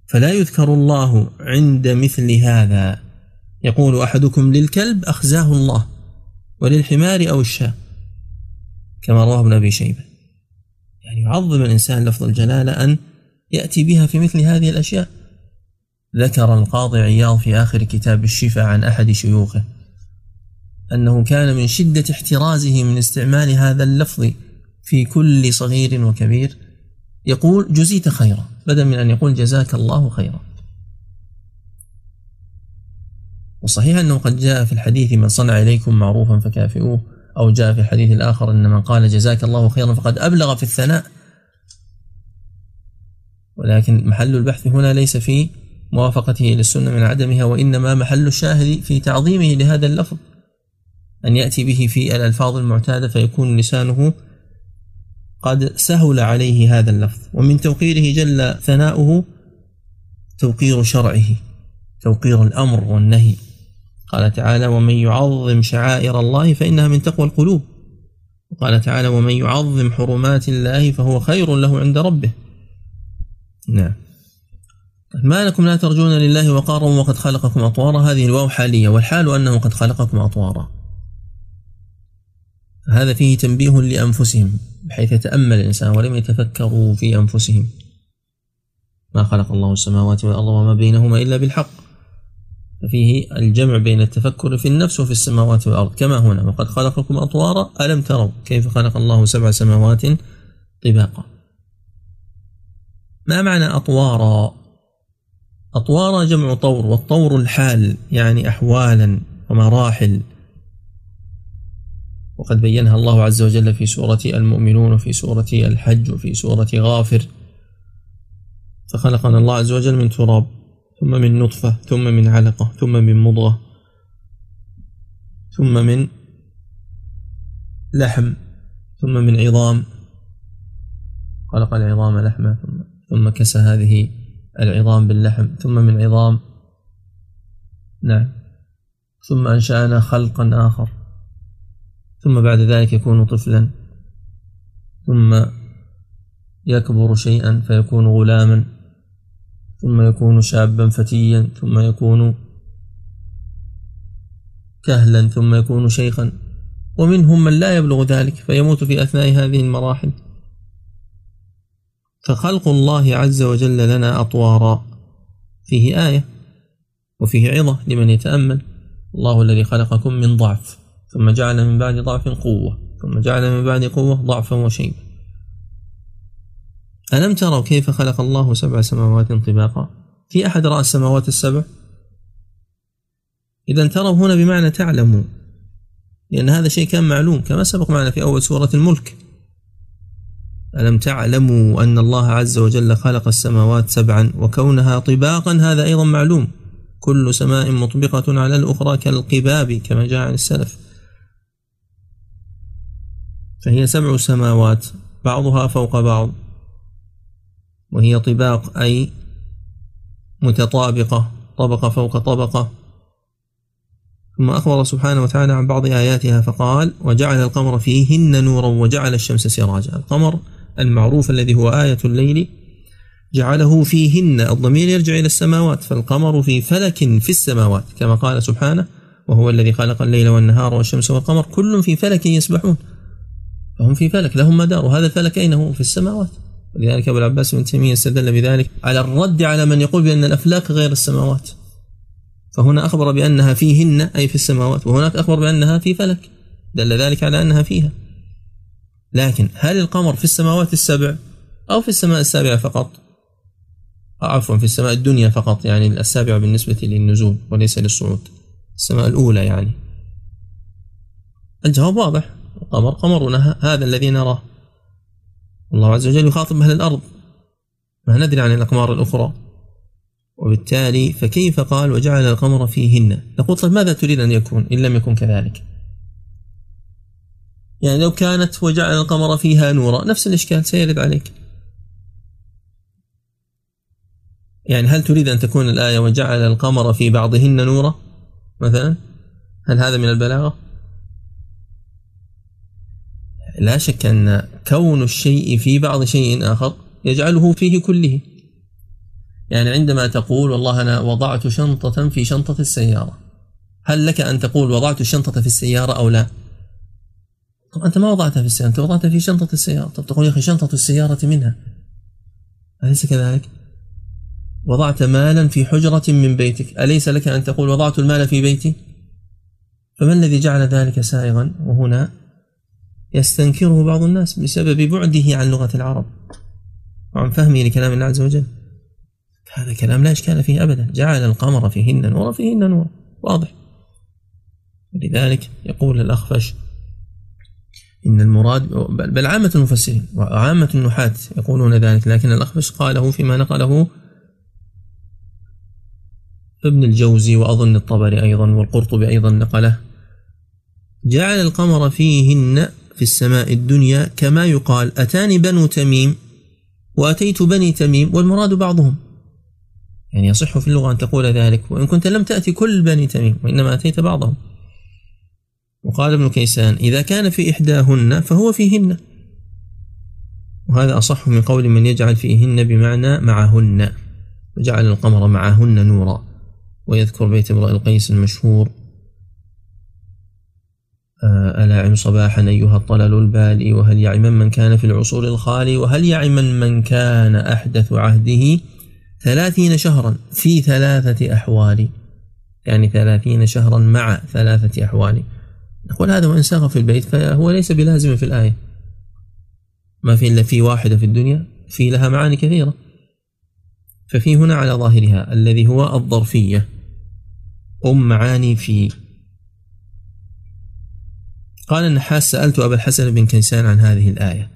فلا يذكر الله عند مثل هذا. يقول أحدكم للكلب أخزاه الله وللحمار أو الشاة كما رواه ابن أبي شيبة. يعني يعظم الإنسان لفظ الجلالة أن يأتي بها في مثل هذه الأشياء. ذكر القاضي عياض في آخر كتاب الشفاء عن أحد شيوخه أنه كان من شدة احترازه من استعمال هذا اللفظ في كل صغير وكبير. يقول جزيت خيرا بدل من أن يقول جزاك الله خيرا. وصحيح أنه قد جاء في الحديث من صنع إليكم معروفا فكافئوه. أو جاء في الحديث الآخر أن من قال جزاك الله خيرا فقد أبلغ في الثناء. ولكن محل البحث هنا ليس في موافقته للسنة من عدمها وإنما محل الشاهد في تعظيمه لهذا اللفظ. أن يأتي به في الألفاظ المعتادة فيكون لسانه قد سهل عليه هذا اللفظ. ومن توقيره جل ثناؤه توقير شرعه توقير الأمر والنهي. قال تعالى ومن يعظم شعائر الله فإنها من تقوى القلوب. وقال تعالى ومن يعظم حرمات الله فهو خير له عند ربه. نعم. ما لكم لا ترجون لله وقارا وقد خلقكم أطوارا. هذه الواو حالية والحال أنه قد خلقكم أطوارا. هذا فيه تنبيه لأنفسهم بحيث يتأمل الإنسان ولم يتفكروا في أنفسهم. ما خلق الله السماوات والأرض وما بينهما إلا بالحق. ففيه الجمع بين التفكر في النفس وفي السماوات والأرض كما هنا وقد خلقكم أطوارا ألم تروا كيف خلق الله سبع سماوات طباقا. ما معنى أطوارا؟ أطوارا جمع طور والطور الحال يعني أحوالا ومراحل. وقد بينها الله عز وجل في سورة المؤمنون وفي سورة الحج وفي سورة غافر. فخلقنا الله عز وجل من تراب ثم من نطفة ثم من علقة ثم من مضغة ثم من لحم ثم من عظام. خلق العظام لحما ثم ثم كسى هذه العظام باللحم ثم من عظام. نعم. ثم أنشأنا خلقا آخر. ثم بعد ذلك يكون طفلا ثم يكبر شيئا فيكون غلاما ثم يكون شابا فتيا ثم يكون كهلا ثم يكون شيخا. ومنهم من لا يبلغ ذلك فيموت في أثناء هذه المراحل. فخلق الله عز وجل لنا أطوارا. فيه آية وفيه عظة لمن يتأمل. الله الذي خلقكم من ضعف. ثم جعل من بعد ضعف قوة ثم جعل من بعد قوة ضعفا وشيبا. ألم تروا كيف خلق الله سبع سماوات طباقا؟ في أحد رأى السماوات السبع؟ إذا تروا هنا بمعنى تعلموا لأن هذا شيء كان معلوم كما سبق معنا في أول سورة الملك. ألم تعلموا أن الله عز وجل خلق السماوات سبعا وكونها طباقا؟ هذا أيضا معلوم. كل سماء مطبقة على الأخرى كالقباب كما جاء عن السلف. فهي سبع سماوات بعضها فوق بعض. وهي طباق أي متطابقة طبقة فوق طبقة. ثم أخبر سبحانه وتعالى عن بعض آياتها فقال وجعل القمر فيهن نورا وجعل الشمس سراجا. القمر المعروف الذي هو آية الليل جعله فيهن الضمير يرجع إلى السماوات فالقمر في فلك في السماوات كما قال سبحانه وهو الذي خلق الليل والنهار والشمس والقمر كل في فلك يسبحون. فهم في فلك لهم مدار وهذا الفلك أين هو في السماوات. ولذلك أبو العباس بن تيمية استدل بذلك على الرد على من يقول بأن الأفلاك غير السماوات. فهنا أخبر بأنها فيهن أي في السماوات وهناك أخبر بأنها في فلك. دل ذلك على أنها فيها. لكن هل القمر في السماوات السبع أو في السماء السابعة فقط؟ عفوا في السماء الدنيا فقط يعني السابعة بالنسبة للنزول وليس للصعود. السماء الأولى يعني. الجواب واضح. القمر قمرنا هذا الذي نراه. الله عز وجل يخاطب أهل الأرض. ما ندري عن الأقمار الأخرى. وبالتالي فكيف قال وجعل القمر فيهن؟ نقول طيب ماذا تريد أن يكون إن لم يكن كذلك؟ يعني لو كانت وجعل القمر فيها نورا نفس الإشكال سيرد عليك. يعني هل تريد أن تكون الآية وجعل القمر في بعضهن نورا؟ مثلا هل هذا من البلاغة؟ لا شك أن كون الشيء في بعض شيء آخر يجعله فيه كله. يعني عندما تقول والله أنا وضعت شنطة في شنطة السيارة هل لك أن تقول وضعت الشنطة في السيارة أو لا؟ طب أنت ما وضعتها في السيارة أنت وضعتها في شنطة السيارة. طب تقول يا أخي شنطة السيارة منها. أليس كذلك؟ وضعت مالا في حجرة من بيتك. أليس لك أن تقول وضعت المال في بيتي؟ فما الذي جعل ذلك سائغا؟ وهنا يستنكره بعض الناس بسبب بعده عن لغة العرب وعن فهمه لكلام الله عز وجل. هذا كلام لا إشكال فيه أبدا. جعل القمر فيهن نورا فيهن نور. واضح. لذلك يقول الأخفش إن المراد بل عامة المفسرين وعامة النحاة يقولون ذلك لكن الأخفش قاله فيما نقله ابن الجوزي وأظن الطبري أيضا والقرطبي أيضا نقله. جعل القمر فيهن في السماء الدنيا كما يقال أتاني بنو تميم وأتيت بني تميم والمراد بعضهم. يعني يصح في اللغة أن تقول ذلك وإن كنت لم تأتي كل بني تميم وإنما أتيت بعضهم. وقال ابن كيسان إذا كان في إحداهن فهو فيهن. وهذا أصح من قول من يجعل فيهن بمعنى معهن وجعل القمر معهن نورا ويذكر بيت امرئ القيس المشهور. ألا عم صباحا أيها الطلل البالي؟ وهل يعمن من كان في العصور الخالي؟ وهل يعمن من كان أحدث عهده ثلاثين شهرا في ثلاثة أحوال؟ يعني ثلاثين شهرا مع ثلاثة أحوال. نقول هذا وإن ساغ في البيت فهو ليس بلازم في الآية. ما في إلا في واحدة في الدنيا في لها معاني كثيرة. ففي هنا على ظاهرها الذي هو الظرفية. أم معاني في قال النحاس سألت أبا الحسن بن كيسان عن هذه الآية.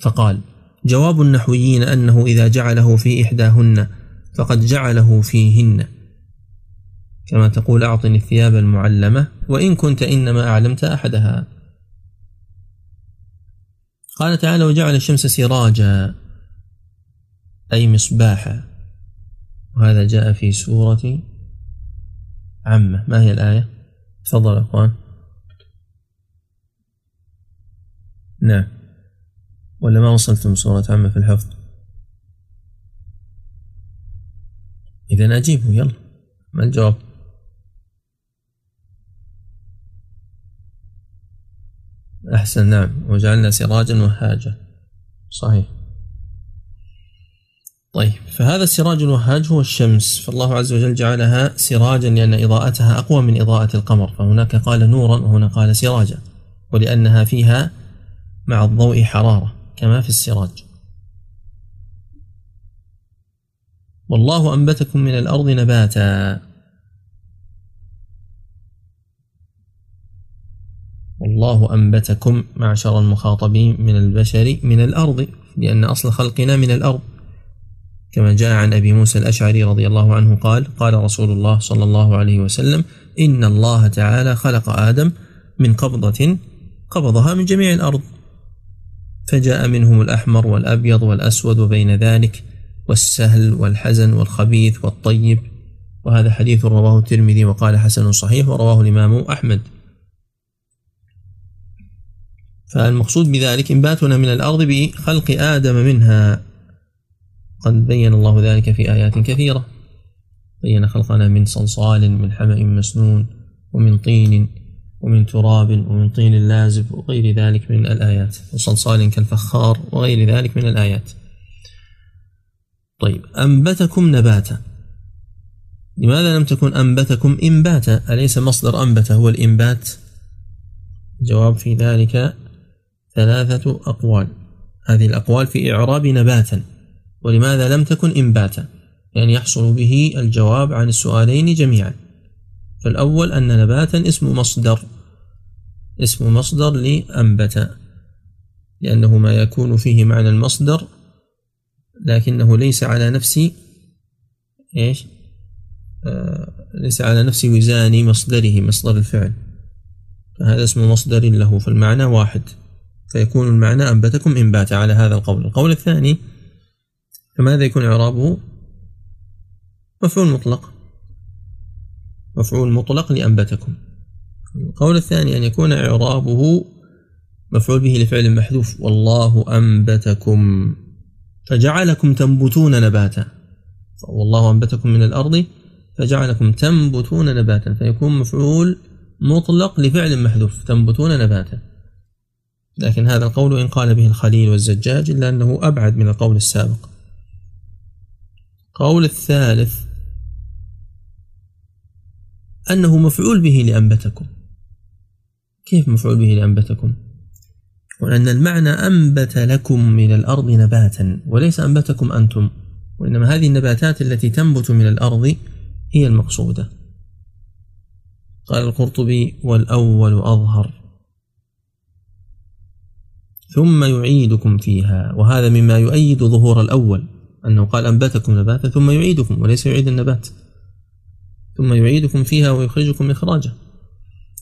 فقال جواب النحويين أنه إذا جعله في إحداهن فقد جعله فيهن. كما تقول أعطني الثياب المعلمة وإن كنت إنما أعلمت أحدها. قال تعالى وجعل الشمس سراجا أي مصباحا. وهذا جاء في سورة عمة. ما هي الآية؟ تفضل يا أخوان. نعم. ولا ما وصلتم سورة عمة في الحفظ؟ إذا أجيبوا يلا. ما الجواب؟ أحسن نعم. وجعلنا سراجا وهاجا. صحيح. طيب فهذا السراج الوهاج هو الشمس. فالله عز وجل جعلها سراجا لأن إضاءتها أقوى من إضاءة القمر. فهناك قال نورا وهنا قال سراجا. ولأنها فيها مع الضوء حرارة كما في السراج. والله أنبتكم من الأرض نباتا. والله أنبتكم معشر المخاطبين من البشر من الأرض لأن أصل خلقنا من الأرض. كما جاء عن أبي موسى الأشعري رضي الله عنه قال قال رسول الله صلى الله عليه وسلم إن الله تعالى خلق آدم من قبضة قبضها من جميع الأرض. فجاء منهم الأحمر والأبيض والأسود وبين ذلك والسهل والحزن والخبيث والطيب. وهذا حديث رواه الترمذي وقال حسن صحيح ورواه الإمام أحمد. فالمقصود بذلك إنباتنا من الأرض بخلق آدم منها. قد بين الله ذلك في آيات كثيرة. بين خلقنا من صلصال من حمأ مسنون ومن طين. ومن تراب ومن طين لازب وغير ذلك من الآيات وصلصال كالفخار وغير ذلك من الآيات. طيب أنبتكم نباتا. لماذا لم تكن أنبتكم إنباتا؟ أليس مصدر أنبت هو الإنبات؟ جواب في ذلك ثلاثة أقوال. هذه الأقوال في إعراب نباتا. ولماذا لم تكن إنباتا؟ يعني يحصل به الجواب عن السؤالين جميعا. فالأول أن نباتا اسم مصدر اسم مصدر لأنبت لأنه ما يكون فيه معنى المصدر لكنه ليس على نفس إيش؟ آه ليس على نفس وزان مصدره مصدر الفعل. فهذا اسم مصدر له فالمعنى واحد. فيكون المعنى أنبتكم إنباتا على هذا القول. القول الثاني فماذا يكون إعرابه؟ مفعول مطلق. مفعول مطلق لأنبتكم. القول الثاني أن يكون إعرابه مفعول به لفعل محذوف. والله أنبتكم. فجعلكم تنبتون نباتا. والله أنبتكم من الأرض فجعلكم تنبتون نباتا. فيكون مفعول مطلق لفعل محذوف تنبتون نباتا. لكن هذا القول إن قال به الخليل والزجاج إلا أنه أبعد من القول السابق. قول الثالث أنه مفعول به لأنبتكم. كيف مفعول به لأنبتكم؟ وأن المعنى أنبت لكم من الأرض نباتا وليس أنبتكم أنتم وإنما هذه النباتات التي تنبت من الأرض هي المقصودة. قال القرطبي والأول أظهر. ثم يعيدكم فيها وهذا مما يؤيد ظهور الأول أنه قال أنبتكم نباتا ثم يعيدكم وليس يعيد النبات. ثم يعيدكم فيها ويخرجكم إخراجا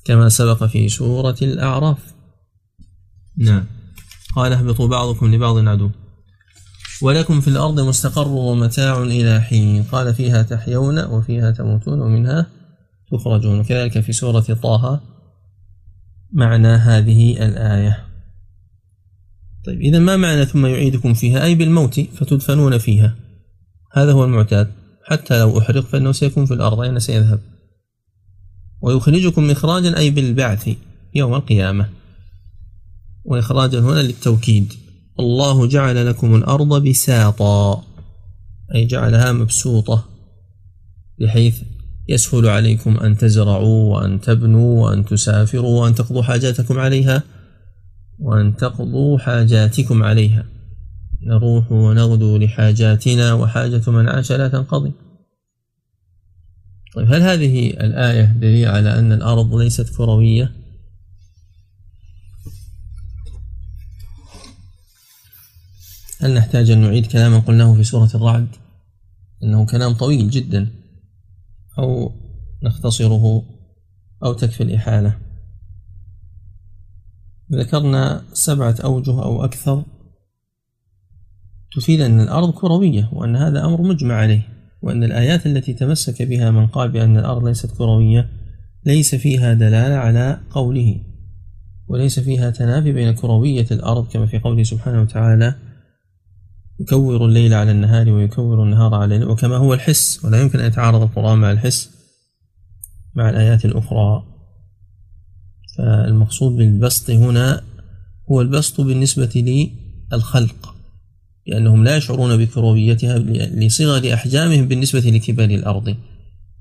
كما سبق في سورة الأعراف. نعم. قال اهبطوا بعضكم لبعض عدو. ولكم في الأرض مستقر ومتاع إلى حين. قال فيها تحيون وفيها تموتون ومنها تخرجون. وكذلك في سورة طه معنى هذه الآية. طيب إذا ما معنى ثم يعيدكم فيها؟ أي بالموت فتدفنون فيها. هذا هو المعتاد. حتى لو أحرق فإنه سيكون في الأرض أين سيذهب. ويخرجكم إخراجا أي بالبعث يوم القيامة. وإخراجا هنا للتوكيد. الله جعل لكم الأرض بساطا أي جعلها مبسوطة بحيث يسهل عليكم أن تزرعوا وأن تبنوا وأن تسافروا وأن تقضوا حاجاتكم عليها وأن تقضوا حاجاتكم عليها. نروح ونغدو لحاجاتنا وحاجة من عاش لا تنقضي طيب هل هذه الآية دليل على أن الأرض ليست كروية؟ هل نحتاج أن نعيد كلاما قلناه في سورة الرعد؟ إنه كلام طويل جدا أو نختصره أو تكفي الإحالة ذكرنا سبعة أوجه أو أكثر تفيد أن الأرض كروية وأن هذا أمر مجمع عليه وأن الآيات التي تمسك بها من قال بأن الأرض ليست كروية ليس فيها دلالة على قوله وليس فيها تنافي بين كروية الأرض كما في قوله سبحانه وتعالى يكور الليل على النهار ويكور النهار على الليل وكما هو الحس ولا يمكن أن يتعارض القرآن مع الحس مع الآيات الأخرى. فالمقصود بالبسط هنا هو البسط بالنسبة للخلق. لأنهم لا يشعرون بكرويتها لصغر أحجامهم بالنسبة لكبار الأرض.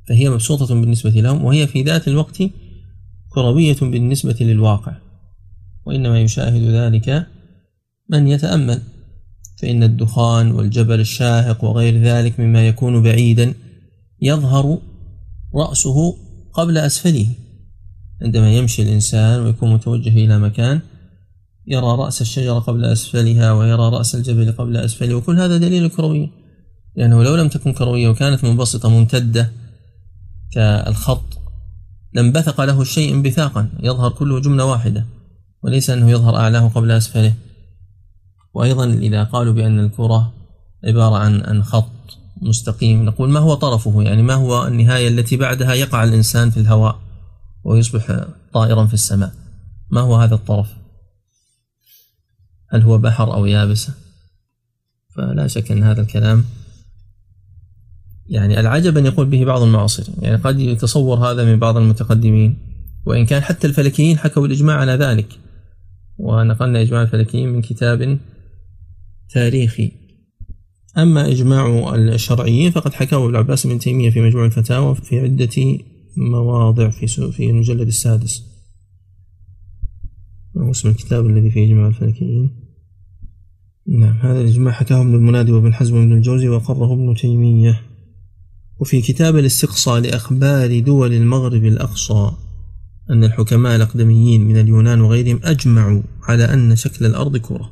فهي مبسوطة بالنسبة لهم وهي في ذات الوقت كروية بالنسبة للواقع. وإنما يشاهد ذلك من يتأمل. فإن الدخان والجبل الشاهق وغير ذلك مما يكون بعيدا يظهر رأسه قبل أسفله. عندما يمشي الإنسان ويكون متوجه إلى مكان يرى رأس الشجرة قبل أسفلها ويرى رأس الجبل قبل أسفله وكل هذا دليل الكروية لأنه لو لم تكن كروية وكانت منبسطة ممتدة كالخط لانبثق له الشيء انبثاقا يظهر كله جملة واحدة وليس أنه يظهر أعلاه قبل أسفله. وأيضا إذا قالوا بأن الكرة عبارة عن عن خط مستقيم نقول ما هو طرفه؟ يعني ما هو النهاية التي بعدها يقع الإنسان في الهواء ويصبح طائرا في السماء؟ ما هو هذا الطرف؟ هل هو بحر أو يابسة؟ فلا شك أن هذا الكلام يعني العجب أن يقول به بعض المعاصرين. يعني قد يتصور هذا من بعض المتقدمين. وإن كان حتى الفلكيين حكوا الإجماع على ذلك. ونقلنا إجماع الفلكيين من كتاب تاريخي. أما إجماع الشرعيين فقد حكاه ابن العباس بن تيمية في مجموع الفتاوى في عدة مواضع في في المجلد السادس. اسم الكتاب الذي فيه إجماع الفلكيين. نعم هذا الإجماع حكاه ابن المنادي وابن حزم وابن الجوزي وقره ابن تيمية. وفي كتاب الاستقصاء لأخبار دول المغرب الأقصى أن الحكماء الأقدميين من اليونان وغيرهم أجمعوا على أن شكل الأرض كرة.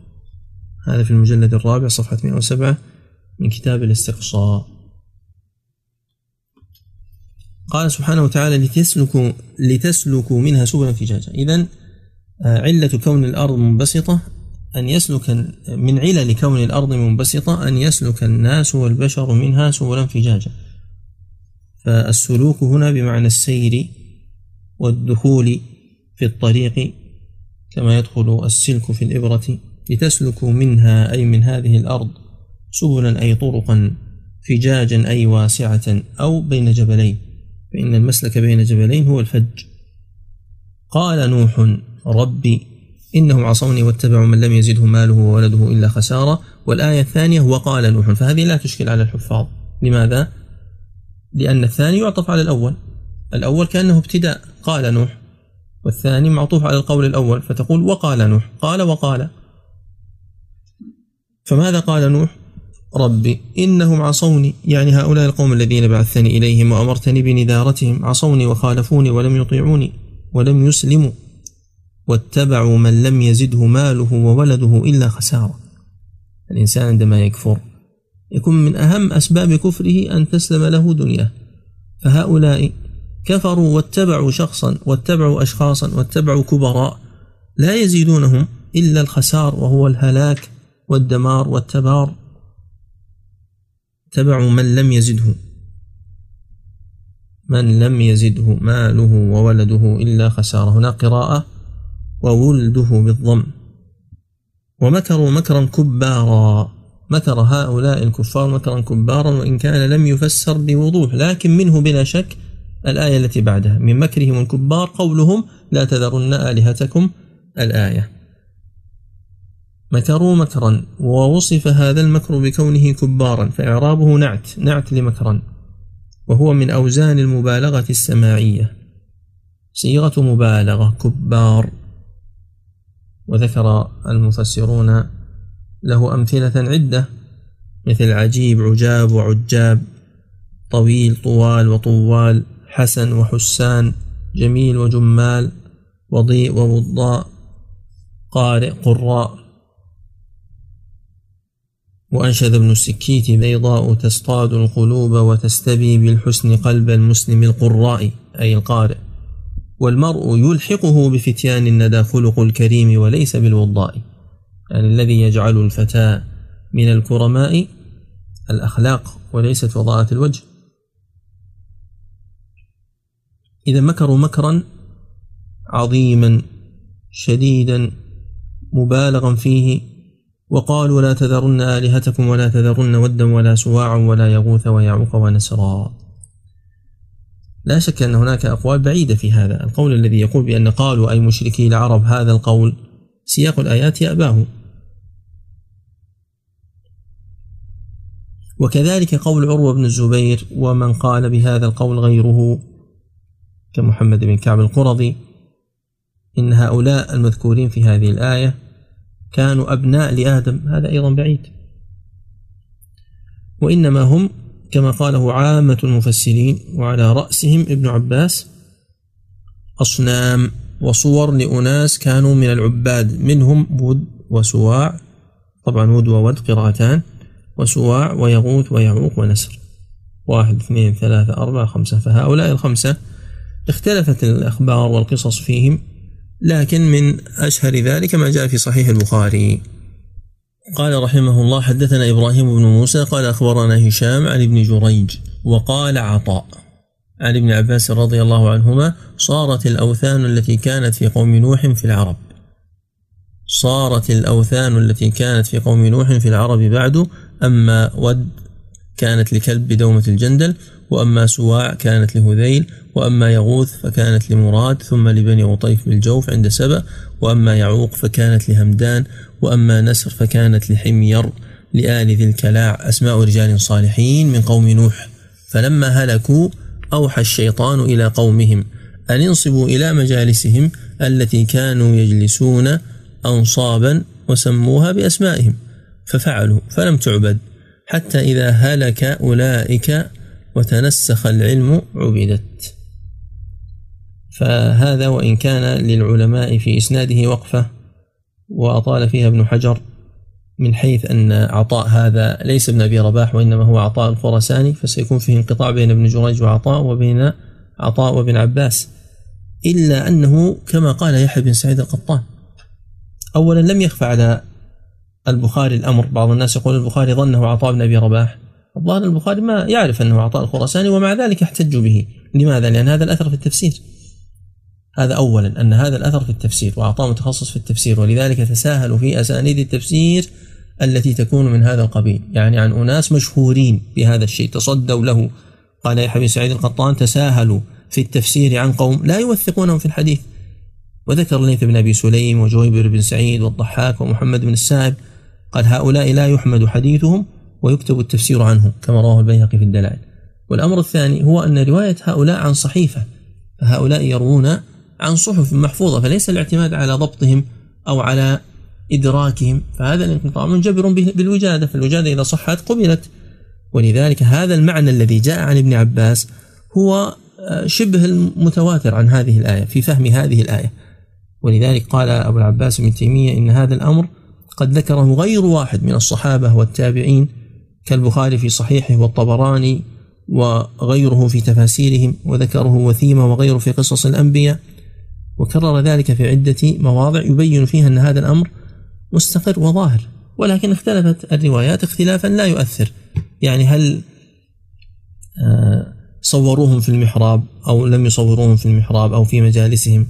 هذا في المجلد الرابع صفحة 107 من كتاب الاستقصاء. قال سبحانه وتعالى لتسلكوا لتسلكوا منها سبلا فجاجا. إذا آه، علة كون الأرض منبسطة أن يسلك من علل كون الأرض منبسطة أن يسلك الناس والبشر منها سبلا فجاجا. فالسلوك هنا بمعنى السير والدخول في الطريق كما يدخل السلك في الإبرة لتسلكوا منها أي من هذه الأرض سبلا أي طرقا فجاجا أي واسعة أو بين جبلين. فإن المسلك بين جبلين هو الفج. قال نوح ربي إنهم عصوني واتبعوا من لم يزده ماله وولده إلا خسارة. والآية الثانية وقال نوح فهذه لا تشكل على الحفاظ. لماذا؟ لأن الثاني يعطف على الأول. الأول كأنه ابتداء. قال نوح. والثاني معطوف على القول الأول فتقول وقال نوح. قال وقال. فماذا قال نوح؟ ربي إنهم عصوني. يعني هؤلاء القوم الذين بعثني إليهم وأمرتني بنذارتهم عصوني وخالفوني ولم يطيعوني ولم يسلموا. واتبعوا من لم يزده ماله وولده إلا خسارة. الإنسان عندما يكفر يكون من أهم أسباب كفره أن تسلم له دنياه. فهؤلاء كفروا واتبعوا شخصا واتبعوا أشخاصا واتبعوا كبراء لا يزيدونهم إلا الخسار وهو الهلاك والدمار والتبار. اتبعوا من لم يزده من لم يزده ماله وولده إلا خسارة. هنا قراءة وولده بالضم. ومكروا مكرا كبارا. مكر هؤلاء الكفار مكرا كبارا وإن كان لم يفسر بوضوح لكن منه بلا شك الآية التي بعدها. من مكرهم الكبار قولهم لا تذرن آلهتكم الآية. مكروا مكرا ووصف هذا المكر بكونه كبارا فإعرابه نعت نعت لمكرا وهو من أوزان المبالغة السماعية. صيغة مبالغة كبار. وذكر المفسرون له أمثلة عدة مثل عجيب عجاب وعجاب طويل طوال وطوال حسن وحسان جميل وجمال وضيء ووضاء قارئ قراء. وأنشد ابن السكيت بيضاء تصطاد القلوب وتستبي بالحسن قلب المسلم القراء أي القارئ. والمرء يلحقه بفتيان الندى خلق الكريم وليس بالوضاء يعني الذي يجعل الفتى من الكرماء الأخلاق وليست وضاءة الوجه. إذا مكروا مكرا عظيما شديدا مبالغا فيه وقالوا لا تذرن آلهتكم ولا تذرن ودا ولا سواعا ولا يغوث ويعوق ونسرا. لا شك أن هناك أقوال بعيدة في هذا. القول الذي يقول بأن قالوا أي مشركي العرب هذا القول سياق الآيات يأباه. وكذلك قول عروة بن الزبير ومن قال بهذا القول غيره كمحمد بن كعب القرظي إن هؤلاء المذكورين في هذه الآية كانوا أبناء لآدم. هذا أيضا بعيد. وإنما هم كما قاله عامة المفسرين وعلى رأسهم ابن عباس أصنام وصور لأناس كانوا من العباد منهم ود وسواع طبعا ود وود قراءتان وسواع ويغوث ويعوق ونسر. واحد اثنين ثلاثة أربعة خمسة فهؤلاء الخمسة اختلفت الأخبار والقصص فيهم لكن من أشهر ذلك ما جاء في صحيح البخاري. قال رحمه الله حدثنا إبراهيم بن موسى قال أخبرنا هشام عن ابن جريج وقال عطاء. عن ابن عباس رضي الله عنهما صارت الأوثان التي كانت في قوم نوح في العرب. صارت الأوثان التي كانت في قوم نوح في العرب بعد أما ود كانت لكلب بدومة الجندل وأما سواع كانت لهذيل وأما يغوث فكانت لمراد ثم لبني غطيف بالجوف عند سبأ وأما يعوق فكانت لهمدان وأما نسر فكانت لحمير لآل ذي الكلاع أسماء رجال صالحين من قوم نوح. فلما هلكوا أوحى الشيطان إلى قومهم أن انصبوا إلى مجالسهم التي كانوا يجلسون أنصابا وسموها بأسمائهم. ففعلوا فلم تعبد. حتى إذا هلك أولئك وتنسخ العلم عبدت. فهذا وإن كان للعلماء في إسناده وقفة وأطال فيها ابن حجر من حيث أن عطاء هذا ليس ابن أبي رباح وإنما هو عطاء الخرساني فسيكون فيه انقطاع بين ابن جريج وعطاء وبين عطاء وابن عباس. إلا أنه كما قال يحيى بن سعيد القطان أولا لم يخفى على البخاري الأمر. بعض الناس يقول البخاري ظنه عطاء بن أبي رباح. الظاهر البخاري ما يعرف أنه عطاء الخرساني ومع ذلك يحتج به. لماذا؟ لأن هذا الأثر في التفسير. هذا أولا أن هذا الأثر في التفسير وعطاء متخصص في التفسير ولذلك تساهلوا في أسانيد التفسير التي تكون من هذا القبيل. يعني عن أناس مشهورين بهذا الشيء تصدوا له. قال يحيى بن سعيد القطان تساهلوا في التفسير عن قوم لا يوثقونهم في الحديث. وذكر ليث بن أبي سليم وجويبر بن سعيد والضحاك ومحمد بن السائب. قال هؤلاء لا يحمد حديثهم ويكتب التفسير عنهم كما رواه البيهقي في الدلائل. والأمر الثاني هو أن رواية هؤلاء عن صحيفة فهؤلاء يروون عن صحف محفوظة فليس الاعتماد على ضبطهم أو على إدراكهم فهذا الانقطاع منجبر بالوجادة فالوجادة إذا صحت قبلت. ولذلك هذا المعنى الذي جاء عن ابن عباس هو آه، شبه المتواتر عن هذه الآية في فهم هذه الآية. ولذلك قال أبو العباس ابن تيمية إن هذا الأمر قد ذكره غير واحد من الصحابة والتابعين كالبخاري في صحيحه والطبراني وغيره في تفاسيرهم وذكره وثيمة وغيره في قصص الأنبياء. وكرر ذلك في عدة مواضع يبين فيها أن هذا الأمر مستقر وظاهر ولكن اختلفت الروايات اختلافا لا يؤثر. يعني هل آه، صوروهم في المحراب أو لم يصوروهم في المحراب أو في مجالسهم؟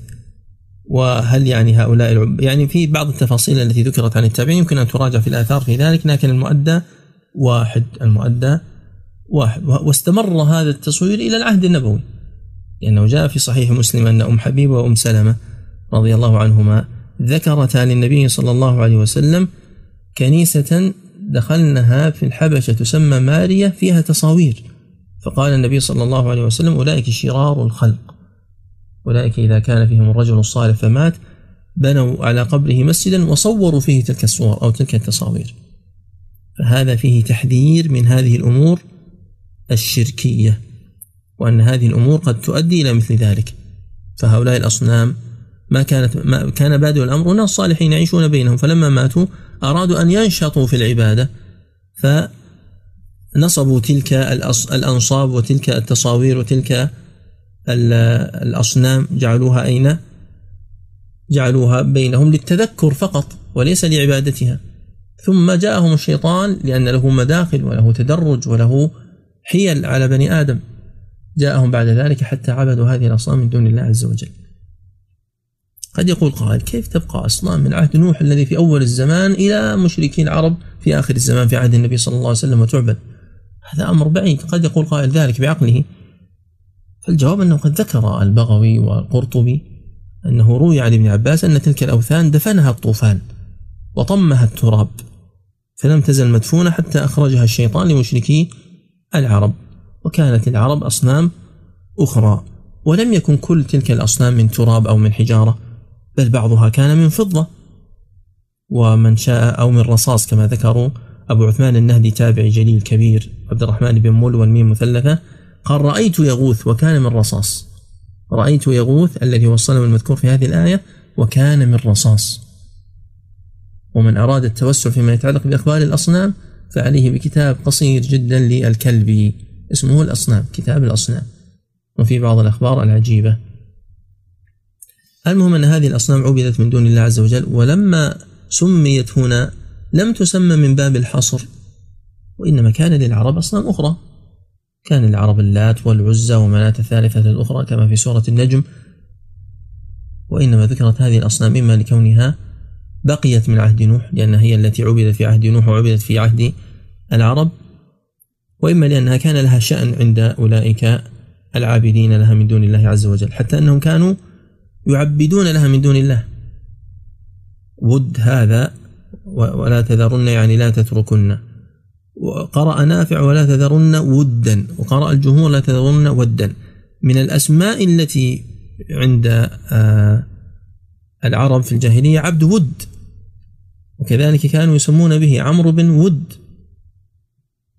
وهل يعني هؤلاء العب يعني في بعض التفاصيل التي ذكرت عن التابعين يمكن أن تراجع في الآثار في ذلك لكن المؤدى واحد المؤدى واحد. واستمر هذا التصوير إلى العهد النبوي. لأنه جاء في صحيح مسلم أن أم حبيبة وأم سلمة رضي الله عنهما ذكرتا للنبي صلى الله عليه وسلم كنيسة دخلنها في الحبشة تسمى ماريا فيها تصاوير. فقال النبي صلى الله عليه وسلم أولئك شرار الخلق. أولئك إذا كان فيهم الرجل الصالح فمات بنوا على قبره مسجدا وصوروا فيه تلك الصور أو تلك التصاوير. فهذا فيه تحذير من هذه الأمور الشركية وأن هذه الأمور قد تؤدي إلى مثل ذلك. فهؤلاء الأصنام ما كانت ما كان بادئ الأمر ناس صالحين يعيشون بينهم فلما ماتوا أرادوا أن ينشطوا في العبادة فنصبوا تلك الأنصاب وتلك التصاوير وتلك الأصنام جعلوها أين؟ جعلوها بينهم للتذكر فقط وليس لعبادتها. ثم جاءهم الشيطان لأن له مداخل وله تدرج وله حيل على بني آدم. جاءهم بعد ذلك حتى عبدوا هذه الأصنام من دون الله عز وجل. قد يقول قائل كيف تبقى أصنام من عهد نوح الذي في أول الزمان إلى مشركي العرب في آخر الزمان في عهد النبي صلى الله عليه وسلم وتعبد؟ هذا أمر بعيد. قد يقول قائل ذلك بعقله. فالجواب أنه قد ذكر البغوي والقرطبي أنه روي عن ابن عباس أن تلك الأوثان دفنها الطوفان وطمها التراب فلم تزل مدفونة حتى أخرجها الشيطان لمشركي العرب وكانت العرب أصنام أخرى. ولم يكن كل تلك الأصنام من تراب أو من حجارة بل بعضها كان من فضة. ومن شاء أو من رصاص كما ذكروا أبو عثمان النهدي تابعي جليل كبير عبد الرحمن بن مول والميم مثلثة قال رأيت يغوث وكان من رصاص. رأيت يغوث الذي هو الصنم المذكور في هذه الآية وكان من رصاص. ومن أراد التوسع فيما يتعلق بأخبار الأصنام فعليه بكتاب قصير جدا للكلبي اسمه الأصنام كتاب الأصنام. وفي بعض الأخبار العجيبة. المهم أن هذه الأصنام عبدت من دون الله عز وجل ولما سميت هنا لم تسمى من باب الحصر وإنما كان للعرب أصنام أخرى. كان للعرب اللات والعزى ومناة الثالثة الأخرى كما في سورة النجم. وإنما ذكرت هذه الأصنام إما لكونها بقيت من عهد نوح لأنها هي التي عبدت في عهد نوح وعبدت في عهد العرب وإما لأنها كان لها شأن عند أولئك العابدين لها من دون الله عز وجل. حتى أنهم كانوا يعبدون لها من دون الله. ود هذا ولا تذرن يعني لا تتركن. وقرأ نافع ولا تذرن ودا وقرأ الجمهور لا تذرن ودا. من الأسماء التي عند آه، العرب في الجاهلية عبد ود. وكذلك كانوا يسمون به عمرو بن ود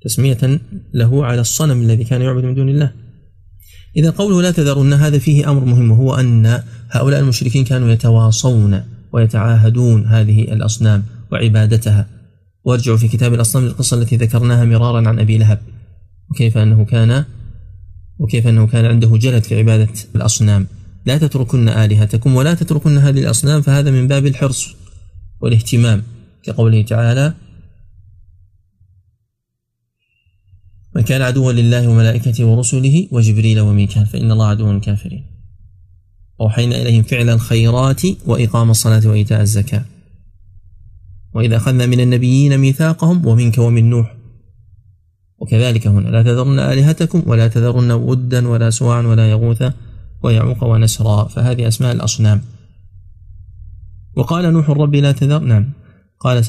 تسمية له على الصنم الذي كان يعبد من دون الله. إذا قوله لا تذرن هذا فيه أمر مهم وهو أن هؤلاء المشركين كانوا يتواصون ويتعاهدون هذه الأصنام وعبادتها. وارجعوا في كتاب الأصنام للقصة التي ذكرناها مرارا عن أبي لهب. وكيف أنه كان وكيف أنه كان عنده جلد في عبادة الأصنام. لا تتركن آلهتكم ولا تتركن هذه الأصنام فهذا من باب الحرص والاهتمام. كقوله تعالى من كان عدوا لله وملائكته ورسله وجبريل وميكال فإن الله عدو الكافرين أوحينا إليهم فعل الخيرات وإقام الصلاة وإيتاء الزكاة. وإذا أخذنا من النبيين ميثاقهم ومنك ومن نوح. وكذلك هنا لا تذرن آلهتكم ولا تذرن ودا ولا سواعا ولا يغوث ويعوق ونسرا. فهذه أسماء الأصنام. وقال نوح رب لا تذر نعم. قال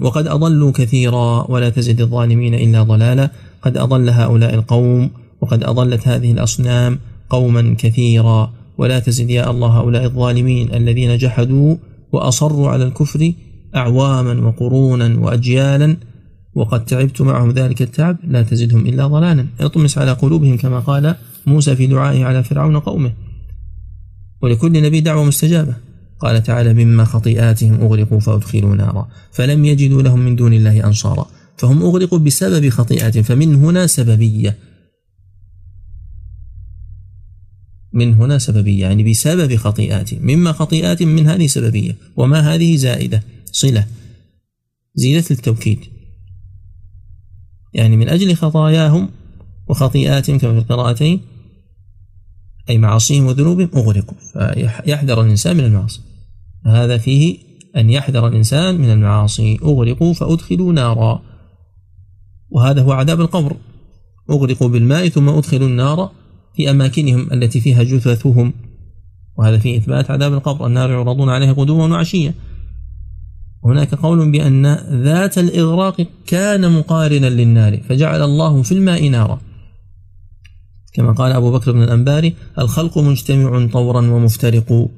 وقد أضلوا كثيرا ولا تزد الظالمين إلا ضلالا. قد أضل هؤلاء القوم وقد أضلت هذه الأصنام قوما كثيرا. ولا تزد يا الله هؤلاء الظالمين الذين جحدوا وأصروا على الكفر أعواما وقرونا وأجيالا وقد تعبت معهم ذلك التعب لا تزدهم إلا ضلالا. اطمس على قلوبهم كما قال موسى في دعائه على فرعون قومه. ولكل نبي دعوة مستجابة. قال تعالى مما خطيئاتهم أغرقوا فأدخلوا نارا. فلم يجدوا لهم من دون الله أنصارا. فهم أغرقوا بسبب خطيئاتهم. فمن هنا سببية. من هنا سببية. يعني بسبب خطيئاتهم. مما خطيئات من هذه سببية. وما هذه زائدة. صلة زيادة التوكيد. يعني من أجل خطاياهم وخطيئاتهم كما في القراءتين أي معاصيهم وذنوبهم أغرقوا. فيحذر الإنسان من المعاصي. هذا فيه أن يحذر الإنسان من المعاصي. أغرقوا فأدخلوا نارا. وهذا هو عذاب القبر. أغرقوا بالماء ثم أدخلوا النار في أماكنهم التي فيها جثثهم. وهذا فيه إثبات عذاب القبر. النار يعرضون عليها غدوا وعشيا هناك قول بأن ذات الإغراق كان مقارنا للنار فجعل الله في الماء نارا. كما قال أبو بكر بن الأنباري الخلق مجتمع طورا ومفترق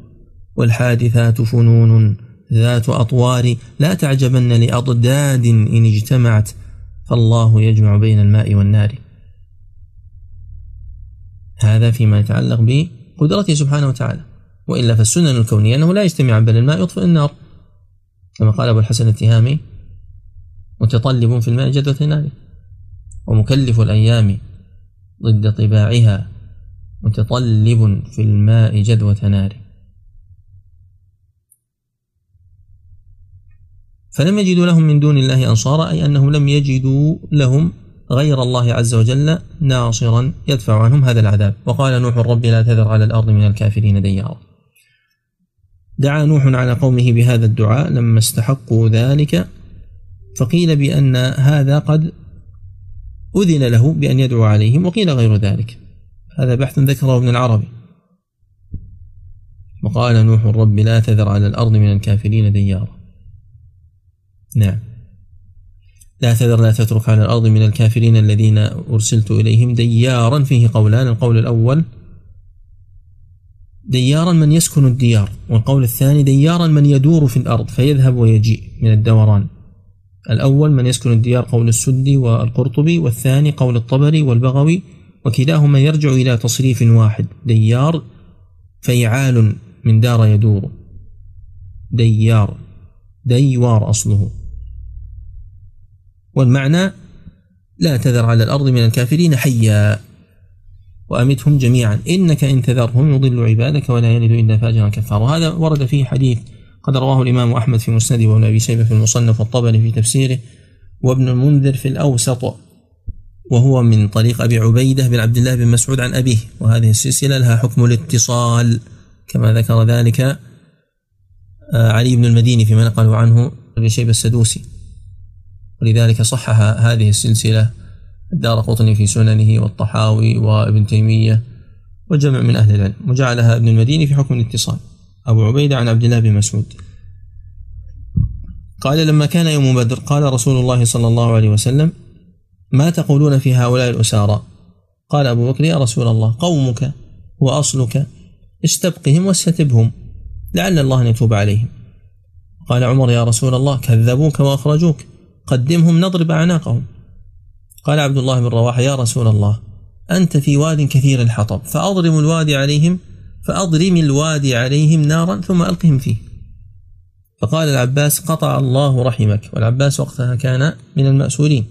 والحادثات فنون. ذات أطوار لا تعجبن لأضداد إن اجتمعت فالله يجمع بين الماء والنار. هذا فيما يتعلق بقدرته سبحانه وتعالى. وإلا فالسنن الكونية أنه لا يجتمع بين الماء يطفئ النار. كما قال أبو الحسن التهامي متطلب في الماء جدوة ناره ومكلف الأيام ضد طباعها متطلب في الماء جذوة نار. فلم يجدوا لهم من دون الله أنصارا أي أنهم لم يجدوا لهم غير الله عز وجل ناصرا يدفع عنهم هذا العذاب. وقال نوح رب لا تذر على الأرض من الكافرين ديارا. دعا نوح على قومه بهذا الدعاء لما استحقوا ذلك فقيل بأن هذا قد أذن له بأن يدعو عليهم وقيل غير ذلك. هذا بحث ذكره ابن العربي. وقال نوح رب لا تذر على الأرض من الكافرين ديارا. نعم. لا تذر لا تترك على الأرض من الكافرين الذين أرسلت إليهم ديارا فيه قولان القول الأول ديارا من يسكن الديار والقول الثاني ديارا من يدور في الأرض فيذهب ويجيء من الدوران. الأول من يسكن الديار قول السدي والقرطبي والثاني قول الطبري والبغوي وكلاهما يرجع إلى تصريف واحد ديار فيعال من دار يدور. ديار ديوار أصله. والمعنى لا تذر على الأرض من الكافرين حيا وأمتهم جميعا. إنك إن تذرهم يضل عبادك ولا يلد إلا فاجرا كفارا. وهذا ورد فيه حديث قد رواه الإمام أحمد في مسنده وابن أبي شيبة في المصنف والطبري في تفسيره وابن المنذر في الأوسط وهو من طريق أبي عبيدة بن عبد الله بن مسعود عن أبيه. وهذه السلسلة لها حكم الاتصال. كما ذكر ذلك آه، علي بن المديني فيما نقله عنه أبي شيبة السدوسي. ولذلك صحح هذه السلسلة. الدار قطني في سننه والطحاوي وابن تيمية وجمع من أهل العلم وجعلها ابن المديني في حكم الاتصال. أبو عبيدة عن عبد الله بن مسعود. قال لما كان يوم بدر قال رسول الله صلى الله عليه وسلم ما تقولون في هؤلاء الأسارى؟ قال أبو بكر يا رسول الله قومك وأصلك استبقهم واستتبهم لعل الله أن يتوب عليهم. قال عمر يا رسول الله كذبوك وأخرجوك قدمهم نضرب أعناقهم. قال عبد الله بن رواحة يا رسول الله أنت في واد كثير الحطب فأضرم الوادي عليهم فأضرم الوادي عليهم نارا ثم ألقهم فيه. فقال العباس قطع الله رحمك. والعباس وقتها كان من المأسورين.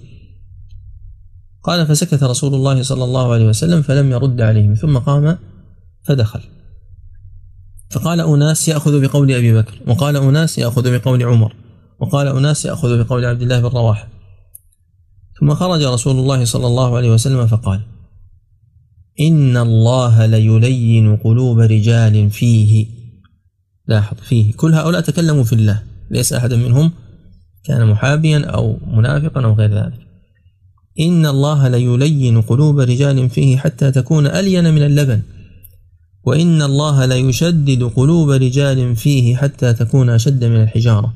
قال فسكت رسول الله صلى الله عليه وسلم فلم يرد عليهم ثم قام فدخل. فقال أناس يأخذ بقول أبي بكر. وقال أناس يأخذ بقول عمر. وقال أناس يأخذ بقول عبد الله بن رواحة. ثم خرج رسول الله صلى الله عليه وسلم فقال إن الله ليلين قلوب رجال فيه. لاحظ فيه. كل هؤلاء تكلموا في الله ليس أحد منهم كان محابيا أو منافقا أو غير ذلك. إن الله ليلين قلوب رجال فيه حتى تكون ألين من اللبن وإن الله ليشدد قلوب رجال فيه حتى تكون أشد من الحجارة.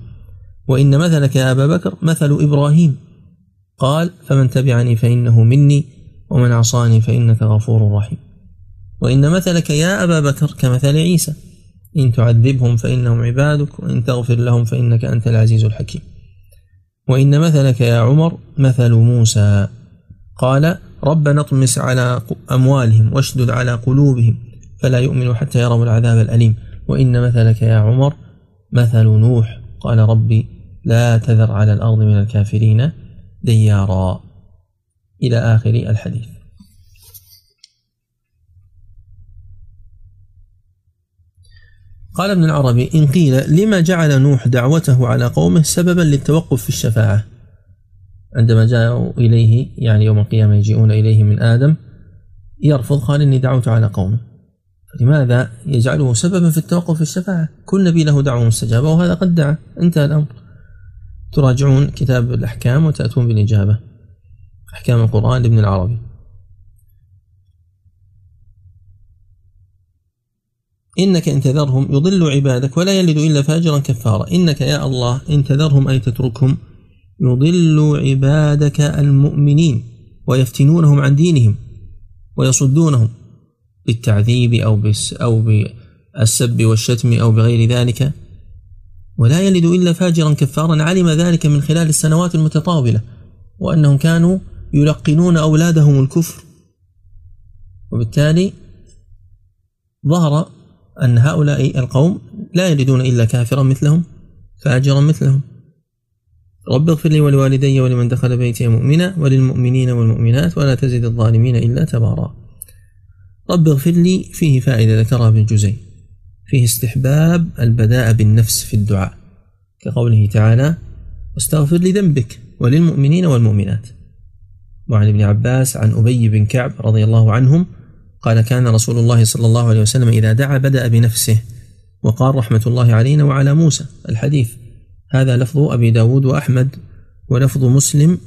وإن مثلك يا أبا بكر مثل إبراهيم. قال فمن تبعني فإنه مني ومن عصاني فإنك غفور رحيم. وإن مثلك يا أبا بكر كمثل عيسى إن تعذبهم فإنهم عبادك وإن تغفر لهم فإنك أنت العزيز الحكيم. وإن مثلك يا عمر مثل موسى قال ربنا اطمس على أموالهم واشدد على قلوبهم فلا يؤمنوا حتى يروا العذاب الأليم. وإن مثلك يا عمر مثل نوح قال ربي لا تذر على الأرض من الكافرين. ديارا. إلى آخر الحديث. قال ابن العربي إن قيل لما جعل نوح دعوته على قومه سببا للتوقف في الشفاعة. عندما جاءوا إليه يعني يوم القيامة يجيئون إليه من آدم يرفض قال إني دعوت على قومه. لماذا يجعله سببا في التوقف في الشفاعة؟ كل نبي له دعوة مستجابة وهذا قد دعا انتهى الأمر. تراجعون كتاب الأحكام وتأتون بالإجابة. أحكام القرآن لابن العربي. إنك إن تذرهم يضل عبادك ولا يلد إلا فاجرا كفارا. إنك يا الله إن تذرهم أي تتركهم يضل عبادك المؤمنين ويفتنونهم عن دينهم ويصدونهم بالتعذيب أو أو بالسب والشتم أو بغير ذلك. ولا يلد إلا فاجرا كفارا علم ذلك من خلال السنوات المتطاولة وأنهم كانوا يلقنون أولادهم الكفر. وبالتالي ظهر أن هؤلاء القوم لا يلدون إلا كافرا مثلهم فاجرا مثلهم. رب اغفر لي ولوالدي ولمن دخل بيتي مؤمنا وللمؤمنين والمؤمنات ولا تزد الظالمين إلا تبارا. رب اغفر لي فيه فائدة ذكرها ابن جزي. فيه استحباب البداء بالنفس في الدعاء كقوله تعالى واستغفر لذنبك وللمؤمنين والمؤمنات. وعن ابن عباس عن أبي بن كعب رضي الله عنهم قال كان رسول الله صلى الله عليه وسلم إذا دعا بدأ بنفسه وقال رحمة الله علينا وعلى موسى الحديث هذا لفظ أبي داود وأحمد ولفظ مسلم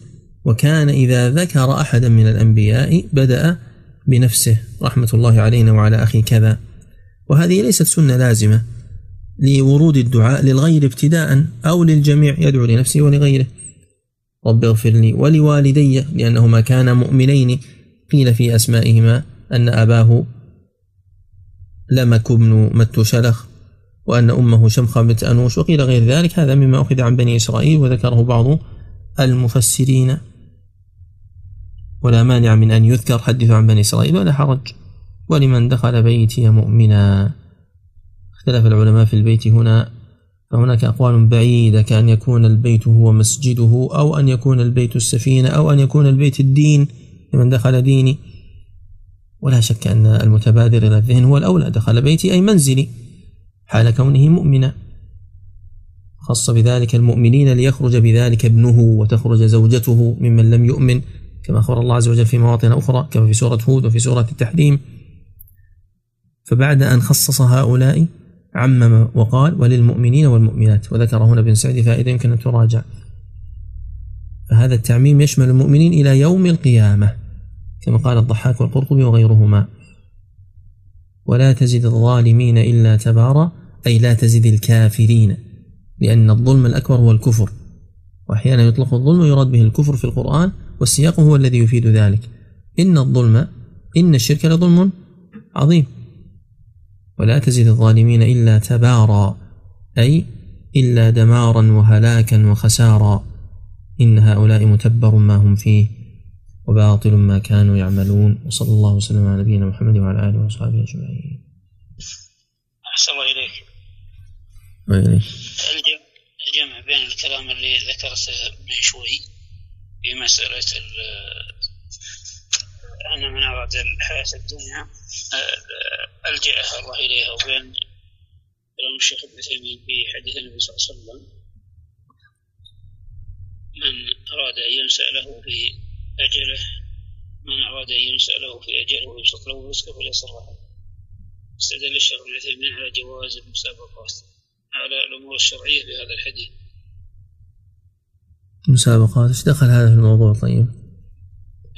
وكان إذا ذكر أحدا من الأنبياء بدأ بنفسه رحمة الله علينا وعلى أخي كذا. وهذه ليست سنة لازمة لورود الدعاء للغير ابتداء أو للجميع يدعو لنفسه ولغيره. رب اغفر لي ولوالدي لأنهما كانا مؤمنين. قيل في أسمائهما أن أباه لمك بن مت شلخ وأن أمه شمخة بنت أنوش وقيل غير ذلك. هذا مما أخذ عن بني إسرائيل وذكره بعض المفسرين. ولا مانع من أن يذكر حدث عن بني إسرائيل ولا حرج. ولمن دخل بيتي مؤمنا. اختلف العلماء في البيت هنا فهناك أقوال بعيدة كأن يكون البيت هو مسجده أو أن يكون البيت السفينة أو أن يكون البيت الدين لمن دخل ديني. ولا شك أن المتبادر إلى الذهن هو الأولى دخل بيتي أي منزلي حال كونه مؤمنا. خص بذلك المؤمنين ليخرج بذلك ابنه وتخرج زوجته ممن لم يؤمن كما أخبر الله عز وجل في مواطن أخرى كما في سورة هود وفي سورة التحريم. فبعد أن خصص هؤلاء عمم وقال وللمؤمنين والمؤمنات. وذكر هنا ابن سعد فائدة يمكن أن تراجع. فهذا التعميم يشمل المؤمنين إلى يوم القيامة كما قال الضحاك والقرطبي وغيرهما. ولا تزد الظالمين إلا تبارا أي لا تزد الكافرين لأن الظلم الأكبر هو الكفر. وأحيانا يطلق الظلم ويراد به الكفر في القرآن والسياق هو الذي يفيد ذلك. إن الظلم إن الشرك لظلم عظيم. ولا تزد الظالمين إلا تبارا أي إلا دمارا وهلاكا وخسارا. إن هؤلاء متبر ما هم فيه وباطل ما كانوا يعملون. وصلى الله وسلم على نبينا محمد وعلى آله وصحبه أجمعين. أحسن الله إليك. وإليك. الجمع بين الكلام اللي ذكرته من شوي في مسألة أن من أراد الحياة الدنيا ألجأها الله إليها. وبين كلام الشيخ ابن تيمية في حديث النبي صلى الله عليه وسلم من أراد أن ينسأ له في أجله من أراد أن ينسأ له في أجله ويبسط له رزقه فليسر استدل الشيخ ابن تيمية على جواز المسابقات على الأمور الشرعية بهذا الحديث. مسابقات؟ إيش دخل هذا في الموضوع؟ طيب؟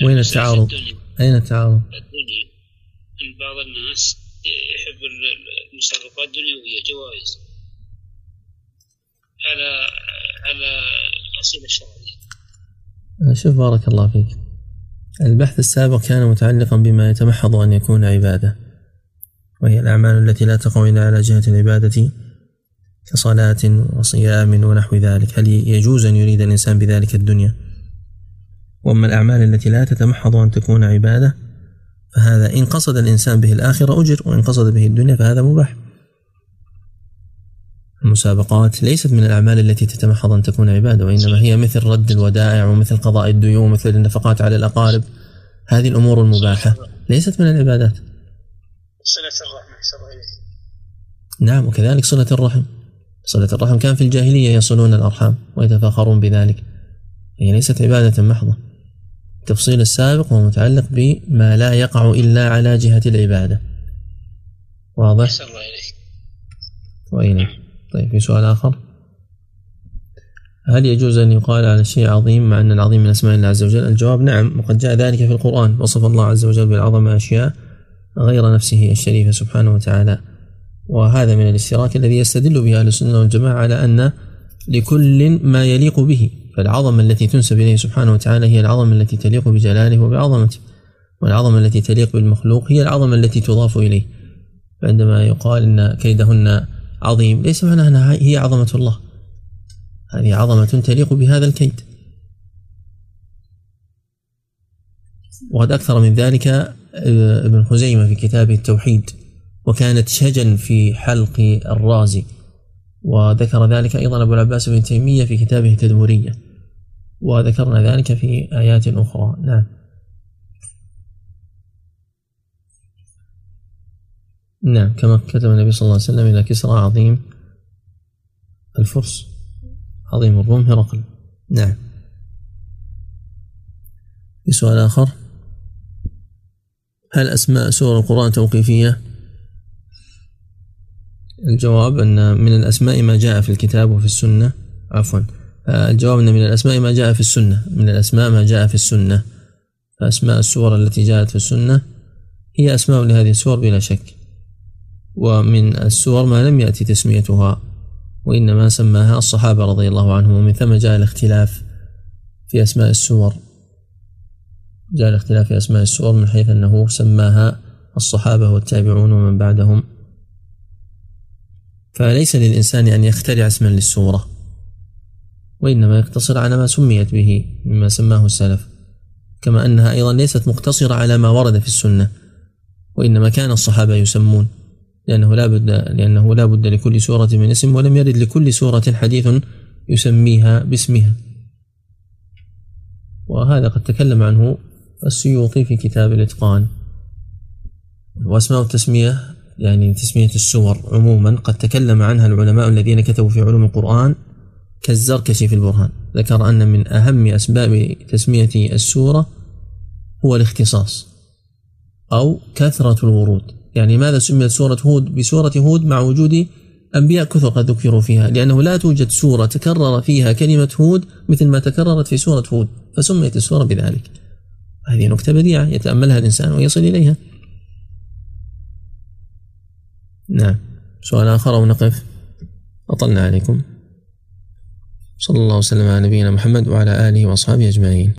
وين التعارض؟ أين التعارض؟ الدنيا. من بعض الناس يحب المسابقات الدنيوية جوائز. على على الأسئلة الشرعية. شوف بارك الله فيك. البحث السابق كان متعلقا بما يتمحض أن يكون عبادة وهي الأعمال التي لا تقع إلا على جهة العبادة كصلاة وصيام ونحو ذلك. هل يجوز أن يريد الإنسان بذلك الدنيا؟ وأما الأعمال التي لا تتمحض أن تكون عبادة فهذا إن قصد الإنسان به الآخرة أجر وإن قصد به الدنيا فهذا مباح. المسابقات ليست من الأعمال التي تتمحض أن تكون عبادة وإنما هي مثل رد الودائع ومثل قضاء الديون ومثل النفقات على الأقارب. هذه الأمور المباحة ليست من العبادات. صلة الرحم نعم وكذلك صلة الرحم. صلة الرحم كان في الجاهلية يصلون الأرحام ويتفاخرون بذلك. هي ليست عبادة محضة. التفصيل السابق هو متعلق بما لا يقع إلا على جهة العبادة. واضح؟ الله إليك. وإليك طيب في سؤال آخر. هل يجوز أن يقال على شيء عظيم مع أن العظيم من أسماء الله عز وجل؟ الجواب نعم وقد جاء ذلك في القرآن. وصف الله عز وجل بالعظمة أشياء غير نفسه الشريفة سبحانه وتعالى. وهذا من الاشتراك الذي يستدل به أهل السنة والجماعة على أن لكل ما يليق به فالعظمة التي تنسب إليه سبحانه وتعالى هي العظمة التي تليق بجلاله وبعظمته والعظمة التي تليق بالمخلوق هي العظمة التي تضاف إليه. فعندما يقال إن كيدهن عظيم ليس معنى أنها هي عظمة الله. هذه عظمة تليق بهذا الكيد. وقد أكثر من ذلك آه، ابن خزيمة في كتابه التوحيد وكانت شجن في حلق الرازي. وذكر ذلك أيضا أبو العباس بن تيمية في كتابه التدمرية وذكرنا ذلك في آيات أخرى. نعم. نعم كما كتب النبي صلى الله عليه وسلم إلى كسرى عظيم الفرس عظيم الروم هرقل. نعم. في سؤال آخر هل أسماء سور القرآن توقيفية؟ الجواب أن من الأسماء ما جاء في الكتاب وفي السنة. عفوا. الجواب أن من الأسماء ما جاء في السنة. من الأسماء ما جاء في السنة. فأسماء السور التي جاءت في السنة هي أسماء لهذه السور بلا شك. ومن السور ما لم يأتي تسميتها وإنما سماها الصحابة رضي الله عنهم. ومن ثم جاء الاختلاف في أسماء السور. جاء الاختلاف في أسماء السور من حيث أنه سماها الصحابة والتابعون ومن بعدهم. فليس للإنسان أن يخترع اسما للسورة وإنما يقتصر على ما سميت به مما سماه السلف كما أنها أيضا ليست مقتصرة على ما ورد في السنة وإنما كان الصحابة يسمون لأنه لا بد لأنه لا بد لكل سورة من اسم ولم يرد لكل سورة حديث يسميها باسمها. وهذا قد تكلم عنه السيوطي في كتاب الإتقان وأسماء التسمية يعني تسمية السور عموما قد تكلم عنها العلماء الذين كتبوا في علوم القرآن كالزركشي في البرهان. ذكر أن من أهم أسباب تسمية السورة هو الاختصاص أو كثرة الورود. يعني ماذا سميت سورة هود؟ بسورة هود مع وجود أنبياء كثر قد ذكروا فيها لأنه لا توجد سورة تكرر فيها كلمة هود مثل ما تكررت في سورة هود فسميت السورة بذلك. هذه نكتة بديعة يتأملها الإنسان ويصل إليها. نعم. سؤال آخر أو نقف؟ أطلنا عليكم. صلى الله وسلم على نبينا محمد وعلى آله وأصحابه أجمعين.